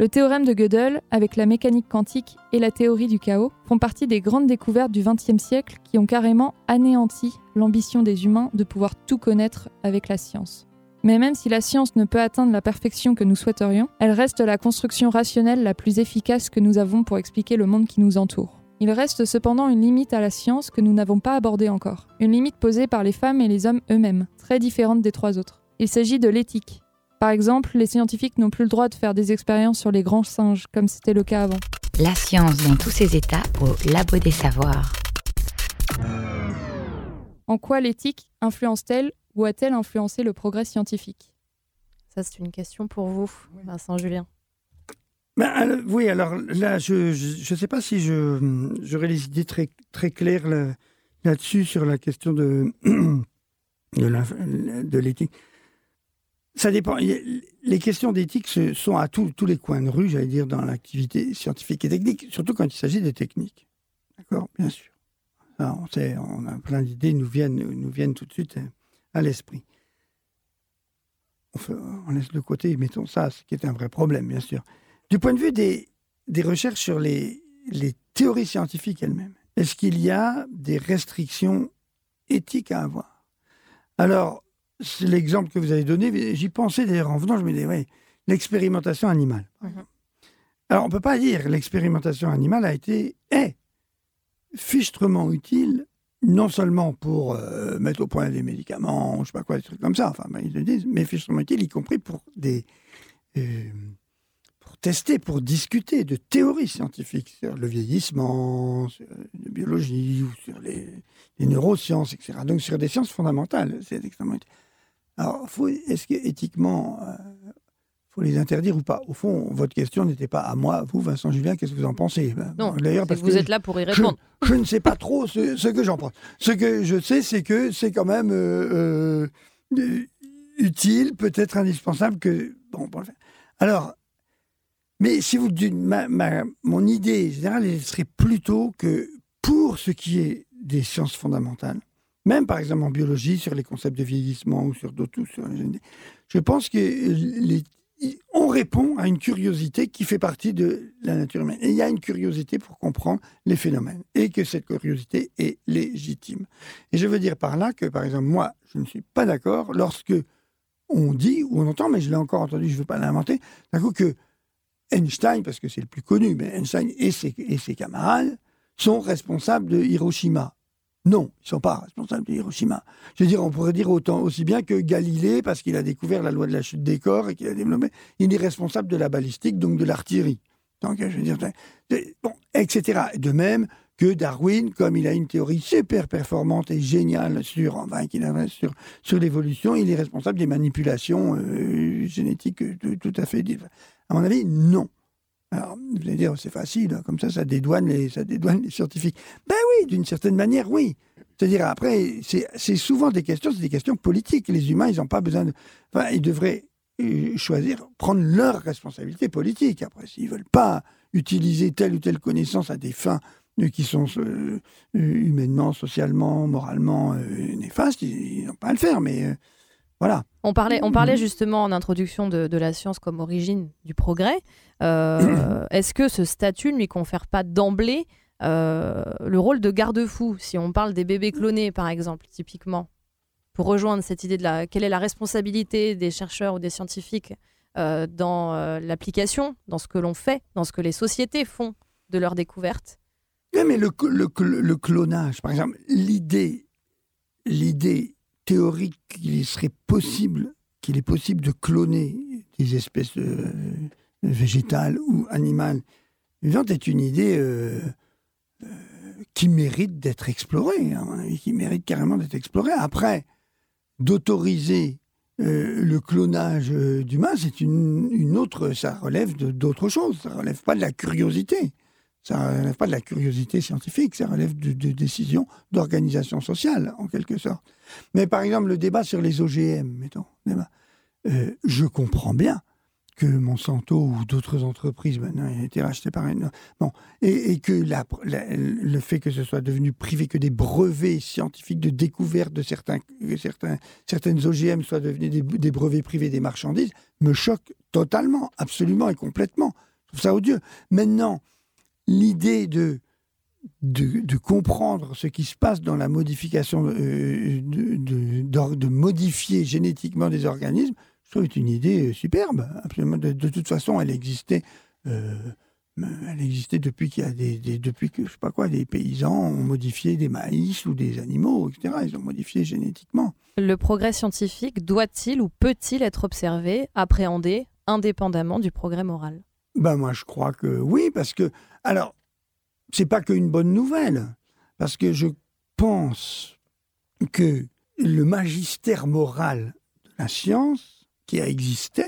Le théorème de Gödel, avec la mécanique quantique et la théorie du chaos, font partie des grandes découvertes du XXe siècle qui ont carrément anéanti l'ambition des humains de pouvoir tout connaître avec la science. Mais même si la science ne peut atteindre la perfection que nous souhaiterions, elle reste la construction rationnelle la plus efficace que nous avons pour expliquer le monde qui nous entoure. Il reste cependant une limite à la science que nous n'avons pas abordée encore, une limite posée par les femmes et les hommes eux-mêmes, très différente des trois autres. Il s'agit de l'éthique, par exemple, les scientifiques n'ont plus le droit de faire des expériences sur les grands singes, comme c'était le cas avant. La science dans tous ses états au Labo des Savoirs. En quoi l'éthique influence-t-elle ou a-t-elle influencé le progrès scientifique? Ça, c'est une question pour vous, Vincent Julien. Ben, oui, alors là, je ne sais pas si j'aurais les idées très, très claires là-dessus sur la question de, <clears throat> de l'éthique. Ça dépend. Les questions d'éthique sont à tous les coins de rue, j'allais dire, dans l'activité scientifique et technique, surtout quand il s'agit des techniques. D'accord? Bien sûr. on, sait, on a plein d'idées, nous viennent, nous viennent tout de suite à l'esprit. On, laisse de côté, mettons ça, ce qui est un vrai problème, bien sûr. Du point de vue des, des recherches sur les, les théories scientifiques elles-mêmes, est-ce qu'il y a des restrictions éthiques à avoir? Alors, c'est l'exemple que vous avez donné. J'y pensais d'ailleurs en venant, je me disais, oui, l'expérimentation animale. Mhm. Alors, on ne peut pas dire l'expérimentation animale a été, est fichtrement utile, non seulement pour euh, mettre au point des médicaments, je ne sais pas quoi, des trucs comme ça, enfin, ben, ils le disent, mais fichtrement utile, y compris pour des. Euh, pour tester, pour discuter de théories scientifiques sur le vieillissement, sur la biologie, ou sur les, les neurosciences, etc. Donc, sur des sciences fondamentales, c'est extrêmement utile. Alors, est-ce qu'éthiquement, il euh, faut les interdire ou pas? Au fond, votre question n'était pas à moi, vous, Vincent Julien, qu'est-ce que vous en pensez? Ben, Non, d'ailleurs, parce que vous êtes là pour y répondre. Je, ne sais pas trop ce, que j'en pense. Ce que je sais, c'est que c'est quand même euh, euh, utile, peut-être indispensable que. Bon, bon, alors, mais si vous ma, mon idée générale, elle serait plutôt que pour ce qui est des sciences fondamentales, même par exemple en biologie, sur les concepts de vieillissement ou sur d'autres, je pense que on répond à une curiosité qui fait partie de la nature humaine. Et il y a une curiosité pour comprendre les phénomènes et que cette curiosité est légitime. Et je veux dire par là que, par exemple, moi, je ne suis pas d'accord lorsque on dit ou on entend, mais je l'ai encore entendu, je ne veux pas l'inventer, d'un coup que Einstein, parce que c'est le plus connu, mais Einstein et ses, et ses camarades sont responsables de Hiroshima. Non, ils ne sont pas responsables de Hiroshima. Je veux dire, on pourrait dire autant aussi bien que Galilée, parce qu'il a découvert la loi de la chute des corps et qu'il a développé, il est responsable de la balistique, donc de l'artillerie. Donc, je veux dire, bon, etc. De même que Darwin, comme il a une théorie super performante et géniale sur, enfin, sur, sur l'évolution, il est responsable des manipulations euh, génétiques tout à fait. À mon avis, non. Alors, vous allez dire, c'est facile, comme ça, ça dédouane les, ça dédouane les scientifiques. Ben oui, d'une certaine manière, oui. C'est-à-dire, après, c'est souvent des questions, c'est des questions politiques. Les humains, ils n'ont pas besoin de. Enfin, ils devraient euh, choisir, prendre leur responsabilité politique. Après, s'ils ne veulent pas utiliser telle ou telle connaissance à des fins euh, qui sont euh, humainement, socialement, moralement néfastes, ils n'ont pas à le faire. Mais voilà. On parlait, on parlait justement en introduction de, de la science comme origine du progrès. <clears throat> Est-ce que ce statut ne lui confère pas d'emblée le rôle de garde-fou, si on parle des bébés clonés, par exemple, typiquement? Pour rejoindre cette idée de la, quelle est la responsabilité des chercheurs ou des scientifiques euh, dans euh, l'application, dans ce que l'on fait, dans ce que les sociétés font de leurs découvertes. Oui, mais le, le, clonage, par exemple, l'idée, l'idée théorique qu'il serait possible, qu'il est possible de cloner des espèces euh, végétales ou animales vivantes est une idée qui mérite d'être explorée, avis, qui mérite carrément d'être explorée. Après, d'autoriser euh, le clonage euh, d'humains, c'est une, autre, ça relève d'autre chose, ça relève pas de la curiosité, ça relève pas de la curiosité scientifique, ça relève de, décisions d'organisation sociale, en quelque sorte. Mais par exemple, le débat sur les OGM, mettons, euh, je comprends bien que Monsanto ou d'autres entreprises, maintenant, il été racheté par une. Bon, et, que le fait que ce soit devenu privé, que des brevets scientifiques de découverte de certains, certaines OGM soient devenus des, brevets privés des marchandises, me choque totalement, absolument et complètement. Je trouve ça odieux. Maintenant, l'idée de, de, comprendre ce qui se passe dans la modification, euh, de, de modifier génétiquement des organismes, c'est une idée euh, superbe. Absolument. De, toute façon, elle existait. Euh, elle existait depuis qu'il y a des, depuis que je sais pas quoi des paysans ont modifié des maïs ou des animaux etc ils ont modifié génétiquement le progrès scientifique doit-il ou peut-il être observé appréhendé indépendamment du progrès moral? Ben moi je crois que oui parce que alors c'est pas qu'une bonne nouvelle parce que je pense que le magistère moral de la science qui a existé,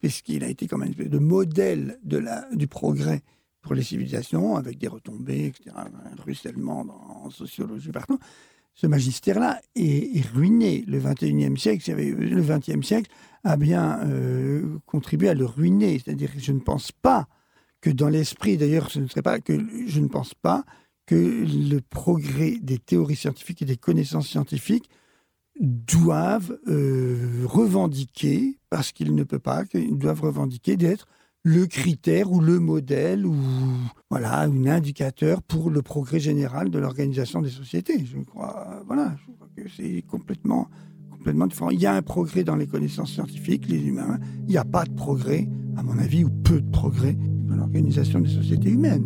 puisqu'il a été comme une espèce de modèle de la, du progrès pour les civilisations, avec des retombées, etc., un ruissellement en sociologie partout. Ce magistère-là est, ruiné. Le 21e siècle, le 20e siècle a bien euh, contribué à le ruiner. C'est-à-dire que je ne pense pas que dans l'esprit, d'ailleurs, ce ne serait pas que je ne pense pas que le progrès des théories scientifiques et des connaissances scientifiques doivent euh, revendiquer, parce qu'ils ne peuvent pas, ils doivent revendiquer d'être le critère ou le modèle ou voilà un indicateur pour le progrès général de l'organisation des sociétés. Je crois, voilà, c'est complètement, Il y a un progrès dans les connaissances scientifiques, les humains. Il n'y a pas de progrès, à mon avis, ou peu de progrès dans l'organisation des sociétés humaines.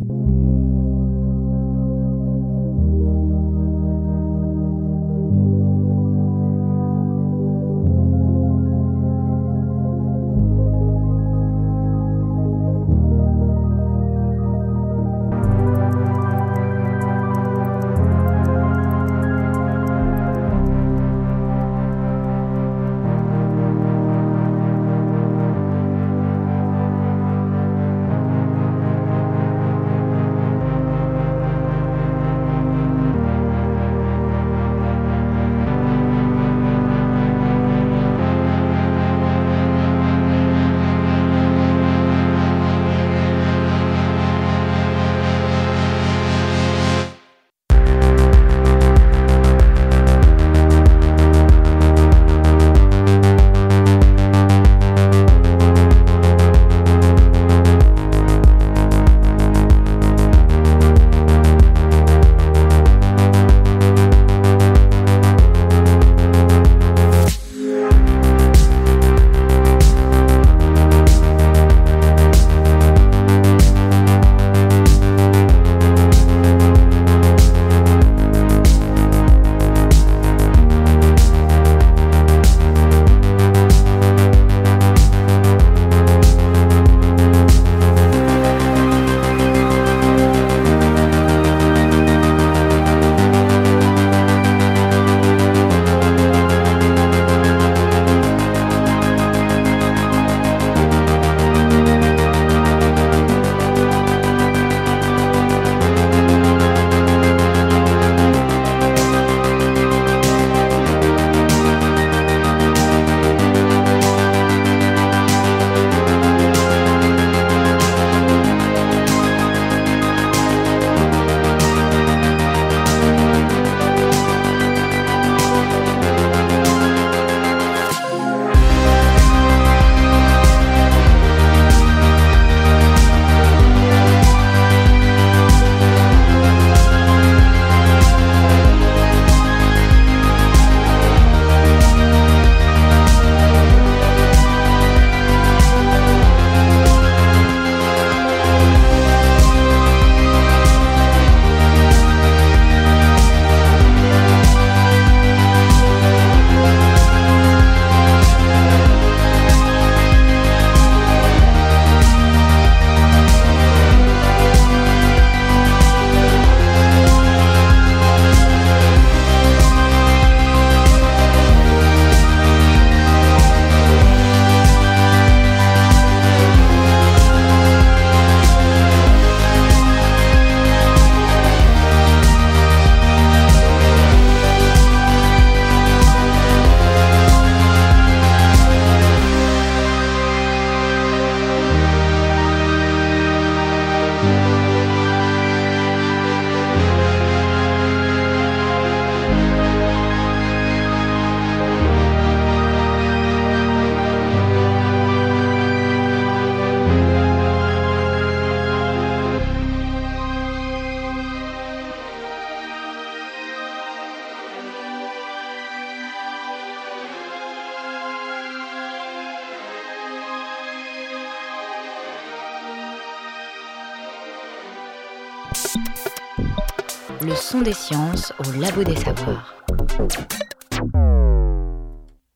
Le son des sciences au labo des savoirs.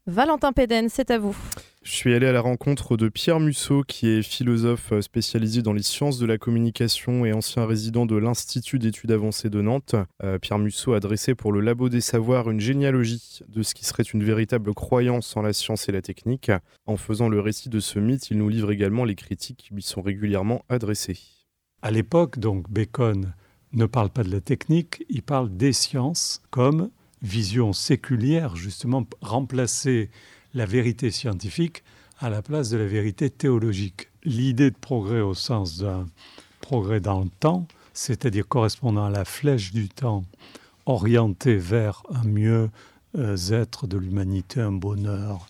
Valentin Péden, c'est à vous. Je suis allé à la rencontre de Pierre Musso, qui est philosophe euh, spécialisé dans les sciences de la communication et ancien résident de l'Institut d'études avancées de Nantes. Euh, Pierre Musso a dressé pour le Labo des Savoirs une généalogie de ce qui serait une véritable croyance en la science et la technique. En faisant le récit de ce mythe, il nous livre également les critiques qui lui sont régulièrement adressées. À l'époque, donc, Bacon ne parle pas de la technique, il parle des sciences comme vision séculière, justement, remplacer la vérité scientifique à la place de la vérité théologique. L'idée de progrès au sens d'un progrès dans le temps, c'est-à-dire correspondant à la flèche du temps, orienté vers un mieux euh, être de l'humanité, un bonheur,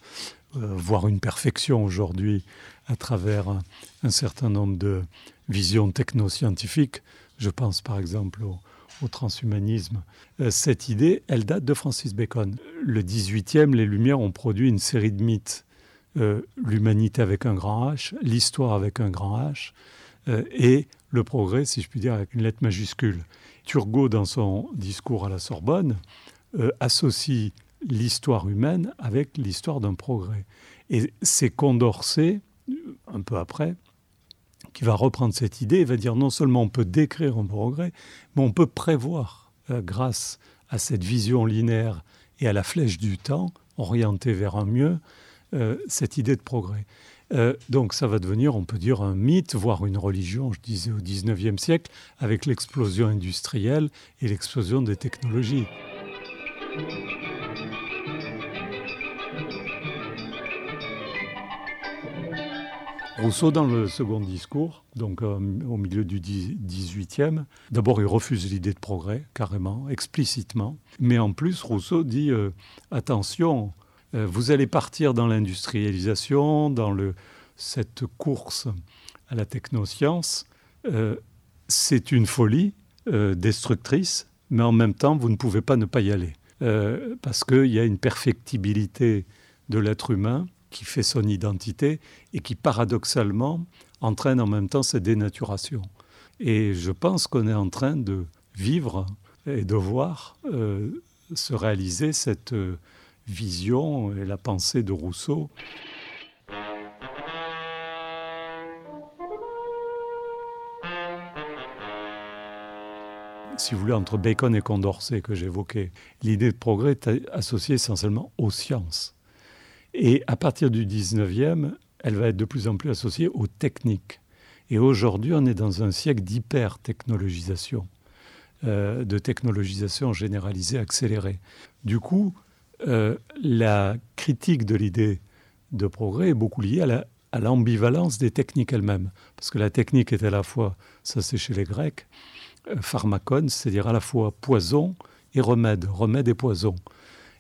euh, voire une perfection aujourd'hui à travers un, certain nombre de visions technoscientifiques. Je pense par exemple au, transhumanisme. Euh, cette idée, elle date de Francis Bacon. Le 18e, les Lumières ont produit une série de mythes. Euh, l'humanité avec un grand H, l'histoire avec un grand H, euh, et le progrès, si je puis dire, avec une lettre majuscule. Turgot, dans son discours à la Sorbonne, associe l'histoire humaine avec l'histoire d'un progrès. Et c'est Condorcet, un peu après, qui va reprendre cette idée et va dire non seulement on peut décrire un progrès, mais on peut prévoir, euh, grâce à cette vision linéaire et à la flèche du temps, orientée vers un mieux, euh, cette idée de progrès. Euh, donc ça va devenir, on peut dire, un mythe, voire une religion, je disais au XIXe siècle, avec l'explosion industrielle et l'explosion des technologies. Rousseau, dans le second discours, donc euh, au milieu du 18e, d'abord il refuse l'idée de progrès, carrément, explicitement. Mais en plus, Rousseau dit euh, attention, euh, vous allez partir dans l'industrialisation, dans cette course à la technoscience. c'est une folie destructrice, mais en même temps, vous ne pouvez pas ne pas y aller. parce qu'il y a une perfectibilité de l'être humain qui fait son identité et qui paradoxalement entraîne en même temps cette dénaturation. Et je pense qu'on est en train de vivre et de voir euh, se réaliser cette euh, vision et la pensée de Rousseau. si vous voulez, entre Bacon et Condorcet que j'évoquais, l'idée de progrès est associée essentiellement aux sciences. Et à partir du 19e, elle va être de plus en plus associée aux techniques. Et aujourd'hui, on est dans un siècle d'hyper-technologisation, euh, de technologisation généralisée, accélérée. Du coup, euh, la critique de l'idée de progrès est beaucoup liée à l'ambivalence des techniques elles-mêmes. Parce que la technique est à la fois, ça c'est chez les Grecs, euh, pharmacon, c'est-à-dire à la fois poison et remède, remède et poison.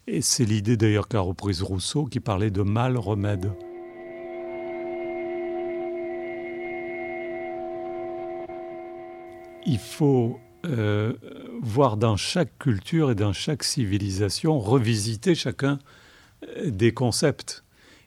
Et c'est l'idée d'ailleurs qu'a reprise Rousseau qui parlait de mal remède. Il faut euh, voir dans chaque culture et dans chaque civilisation revisiter chacun euh, des concepts.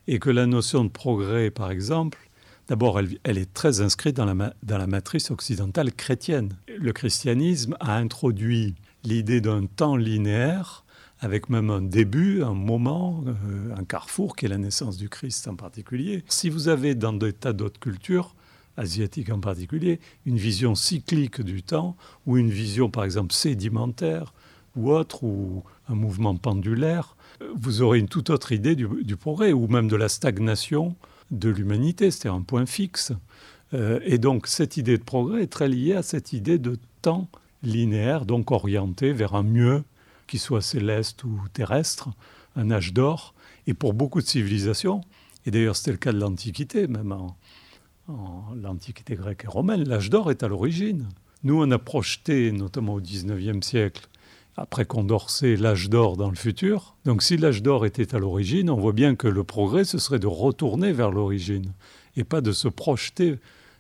Et que la notion de progrès, par exemple, d'abord, elle, est très inscrite dans la matrice occidentale chrétienne. Le christianisme a introduit l'idée d'un temps linéaire avec même un début, un moment, euh, un carrefour qui est la naissance du Christ en particulier. Si vous avez dans des tas d'autres cultures, asiatiques en particulier, une vision cyclique du temps, ou une vision par exemple sédimentaire, ou autre, ou un mouvement pendulaire, euh, vous aurez une toute autre idée du, progrès, ou même de la stagnation de l'humanité, c'est un point fixe. Euh, et donc cette idée de progrès est très liée à cette idée de temps linéaire, donc orienté vers un mieux qu'il soit céleste ou terrestre, un âge d'or. Et pour beaucoup de civilisations, et d'ailleurs c'était le cas de l'Antiquité, même en, l'Antiquité grecque et romaine, l'âge d'or est à l'origine. Nous, on a projeté, notamment au XIXe siècle, après Condorcet, l'âge d'or dans le futur. Donc si l'âge d'or était à l'origine, on voit bien que le progrès, ce serait de retourner vers l'origine, et pas de se projeter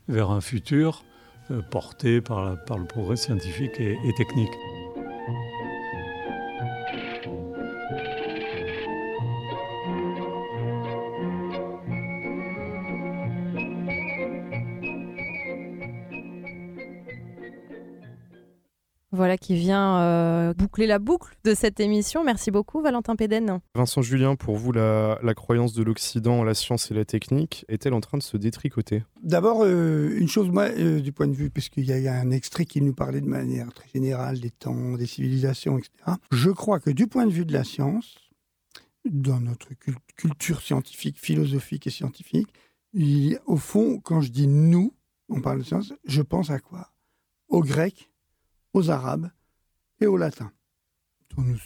vers un futur euh, porté par, le progrès scientifique et technique. Voilà, qui vient euh, boucler la boucle de cette émission. Merci beaucoup, Valentin Péden. Vincent Julien, pour vous, la, croyance de l'Occident en la science et la technique est-elle en train de se détricoter? D'abord, euh, une chose, moi, euh, du point de vue, puisqu'il y, y, a un extrait qui nous parlait de manière très générale des temps, des civilisations, etc. Je crois que du point de vue de la science, dans notre culture scientifique, philosophique et scientifique, il, au fond, quand je dis nous, on parle de science, je pense à quoi? Aux Grecs, aux Arabes et aux Latins.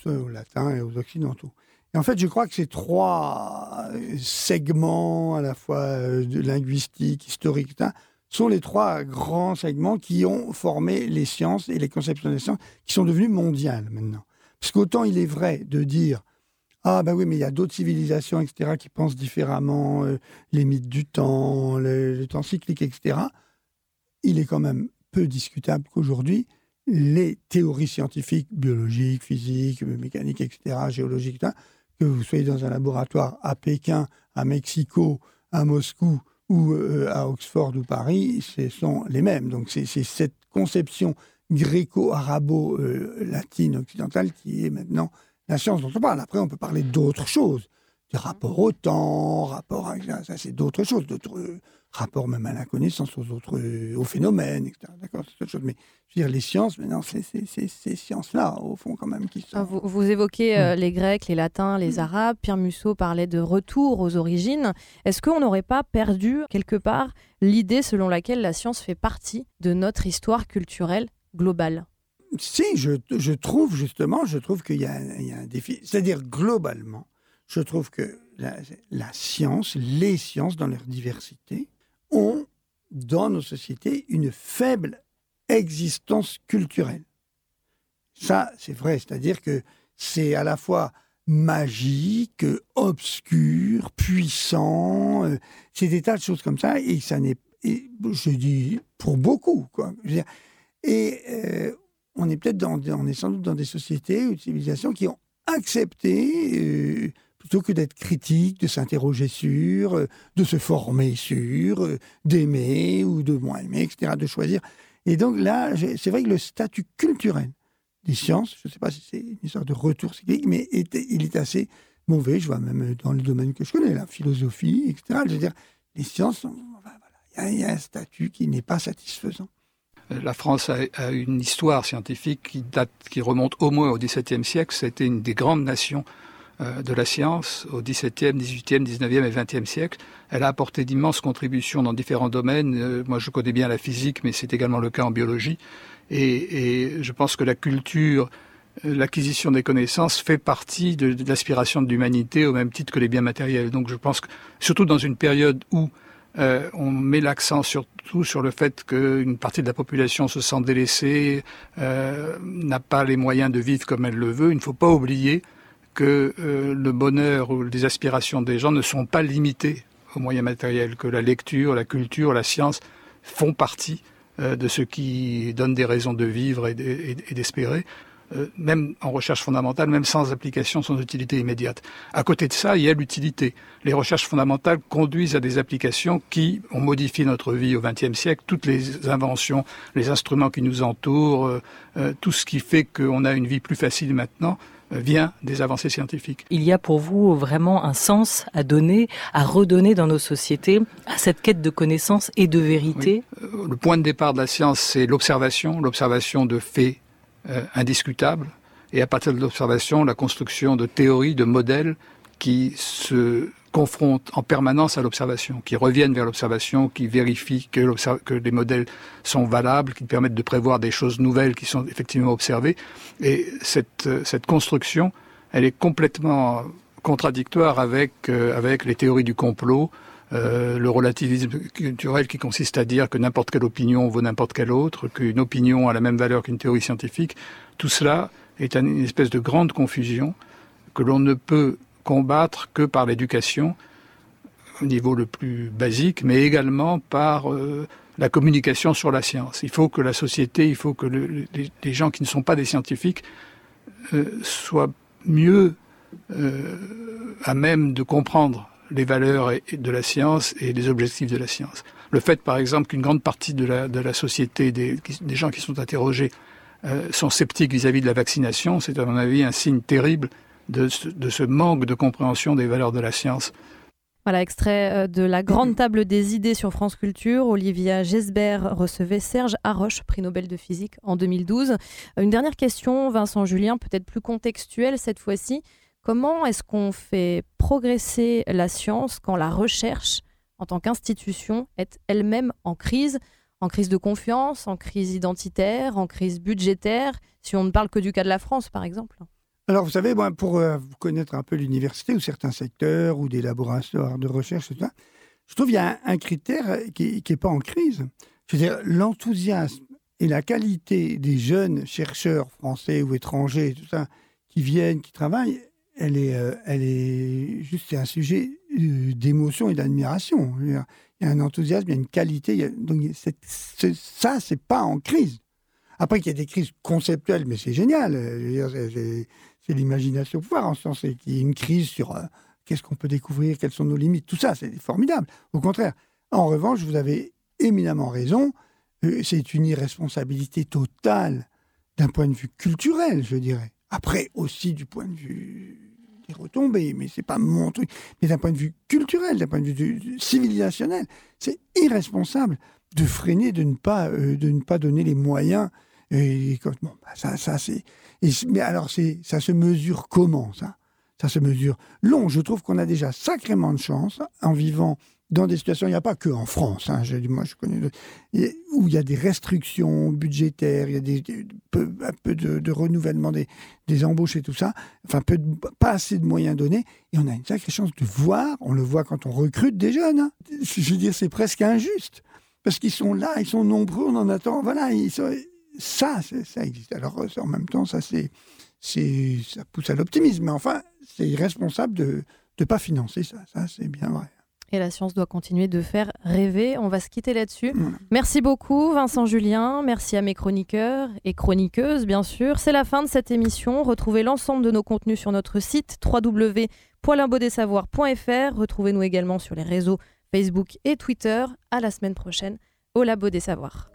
Aux Latins et aux Occidentaux. Et en fait, je crois que ces trois segments, à la fois euh, linguistiques, historiques, sont les trois grands segments qui ont formé les sciences et les conceptions des sciences qui sont devenues mondiales maintenant. Parce qu'autant il est vrai de dire ah ben oui, mais il y a d'autres civilisations, etc., qui pensent différemment, euh, les mythes du temps, le, temps cyclique, etc. Il est quand même peu discutable qu'aujourd'hui, les théories scientifiques, biologiques, physiques, mécaniques, etc., géologiques, que vous soyez dans un laboratoire à Pékin, à Mexico, à Moscou ou euh, à Oxford ou Paris, ce sont les mêmes. Donc c'est cette conception gréco-arabo-latine occidentale qui est maintenant la science dont on parle. Après, on peut parler d'autres choses. Des rapports au temps, rapports à... Ça, c'est d'autres choses, d'autres rapports même à la connaissance, aux autres, euh, aux phénomènes, etc. D'accord, c'est autre chose. Mais je veux dire, les sciences, maintenant, c'est ces sciences-là, au fond, quand même, qui sont... Ah, vous, vous évoquez euh, hmm. les Grecs, les Latins, les hmm. Arabes. Pierre Musso parlait de retour aux origines. Est-ce qu'on n'aurait pas perdu, quelque part, l'idée selon laquelle la science fait partie de notre histoire culturelle globale? Si, je, trouve justement, je trouve qu'il y, a un défi. C'est-à-dire, globalement, je trouve que la, science, les sciences dans leur diversité, ont, dans nos sociétés, une faible existence culturelle. Ça, c'est vrai, c'est-à-dire que c'est à la fois magique, obscur, puissant, euh, c'est des tas de choses comme ça, et ça n'est, je dis, pour beaucoup, et euh, on est peut-être dans, on est sans doute dans des sociétés ou des civilisations qui ont accepté, euh, plutôt que d'être critiques, de s'interroger sur, euh, de se former sur, euh, d'aimer ou de moins aimer, etc., de choisir. Et donc là, c'est vrai que le statut culturel des sciences, je ne sais pas si c'est une histoire de retour cyclique, mais il est assez mauvais, je vois même dans le domaine que je connais, la philosophie, etc. Je veux dire, les sciences, il y, a un statut qui n'est pas satisfaisant la France a, une histoire scientifique qui remonte au moins au XVIIe siècle. C'était une des grandes nations euh, de la science au XVIIe, XVIIIe, XIXe et XXe siècle. Elle a apporté d'immenses contributions dans différents domaines. Euh, moi, je connais bien la physique, mais c'est également le cas en biologie. Et, je pense que la culture, euh, l'acquisition des connaissances fait partie de, l'aspiration de l'humanité au même titre que les biens matériels. Donc, je pense que, surtout dans une période où euh, on met l'accent surtout sur le fait qu'une partie de la population se sent délaissée, euh, n'a pas les moyens de vivre comme elle le veut. Il ne faut pas oublier que euh, le bonheur ou les aspirations des gens ne sont pas limitées aux moyens matériels, que la lecture, la culture, la science font partie de ce qui donne des raisons de vivre et d'espérer. Euh, même en recherche fondamentale, même sans application, sans utilité immédiate. À côté de ça, il y a l'utilité. Les recherches fondamentales conduisent à des applications qui ont modifié notre vie au XXe siècle. Toutes les inventions, les instruments qui nous entourent, euh, euh, tout ce qui fait qu'on a une vie plus facile maintenant vient des avancées scientifiques. Il y a pour vous vraiment un sens à donner, à redonner dans nos sociétés à cette quête de connaissance et de vérité? Le point de départ de la science, c'est l'observation, l'observation de faits euh, indiscutable, et à partir de l'observation, la construction de théories, de modèles qui se confrontent en permanence à l'observation, qui reviennent vers l'observation, qui vérifient que, que, les modèles sont valables, qui permettent de prévoir des choses nouvelles qui sont effectivement observées. Et cette, construction, elle est complètement contradictoire avec, euh, avec les théories du complot, euh, le relativisme culturel qui consiste à dire que n'importe quelle opinion vaut n'importe quelle autre, qu'une opinion a la même valeur qu'une théorie scientifique, tout cela est une espèce de grande confusion que l'on ne peut combattre que par l'éducation au niveau le plus basique, mais également par euh, la communication sur la science. Il faut que la société, il faut que les, gens qui ne sont pas des scientifiques euh, soient mieux à même de comprendre les valeurs de la science et les objectifs de la science. Le fait, par exemple, qu'une grande partie de la, de la société, des, des, gens qui sont interrogés, sont sceptiques vis-à-vis de la vaccination, c'est à mon avis un signe terrible de ce manque de compréhension des valeurs de la science. Voilà, extrait euh, de la grande table des idées sur France Culture. Olivia Gesbert recevait Serge Haroche, prix Nobel de physique en 2012. Une dernière question, Vincent Julien, peut-être plus contextuelle cette fois-ci. Comment est-ce qu'on fait progresser la science quand la recherche, en tant qu'institution, est elle-même en crise? En crise de confiance, en crise identitaire, en crise budgétaire, si on ne parle que du cas de la France, par exemple alors, vous savez, pour euh, connaître un peu l'université ou certains secteurs ou des laboratoires de recherche, je trouve qu'il y a un, critère qui n'est pas en crise. Je veux dire, l'enthousiasme et la qualité des jeunes chercheurs français ou étrangers, tout ça, qui viennent, qui travaillent, elle est, euh, elle est juste, c'est un sujet euh, d'émotion et d'admiration. Il y a un enthousiasme, il y a une qualité. donc, ça, c'est pas en crise. Après qu'il y a des crises conceptuelles, mais c'est génial c'est l'imagination pouvoir, en ce sens qu'il y a une crise sur euh, qu'est-ce qu'on peut découvrir, quelles sont nos limites, tout ça, c'est formidable. Au contraire, en revanche, vous avez éminemment raison, euh, c'est une irresponsabilité totale d'un point de vue culturel, je dirais. Après, aussi du point de vue des retombées, mais c'est pas mon truc. Mais d'un point de vue culturel, d'un point de vue civilisationnel, c'est irresponsable de freiner, de ne pas, euh, de ne pas donner les moyens. Et, bon, bah, ça, ça c'est mais alors, ça se mesure comment, ça? Ça se mesure long. Je trouve qu'on a déjà sacrément de chance en vivant dans des situations, il n'y a pas que en France, hein, moi je connais, où il y a des restrictions budgétaires, il y a des, peu de, renouvellement des, des, embauches et tout ça, enfin peu pas assez de moyens donnés, et on a une sacrée chance de voir, on le voit quand on recrute des jeunes, hein. je veux dire c'est presque injuste, parce qu'ils sont là, ils sont nombreux, on en attend, voilà, ils sont, ça, ça existe. Alors, en même temps, ça, c'est, ça pousse à l'optimisme. Mais enfin, c'est irresponsable de ne pas financer ça. Ça, c'est bien vrai. Et la science doit continuer de faire rêver. On va se quitter là-dessus. Merci beaucoup, Vincent Julien. Merci à mes chroniqueurs et chroniqueuses, bien sûr. C'est la fin de cette émission. Retrouvez l'ensemble de nos contenus sur notre site www.limbodesavoirs.fr. Retrouvez-nous également sur les réseaux Facebook et Twitter. À la semaine prochaine au Labo des Savoirs.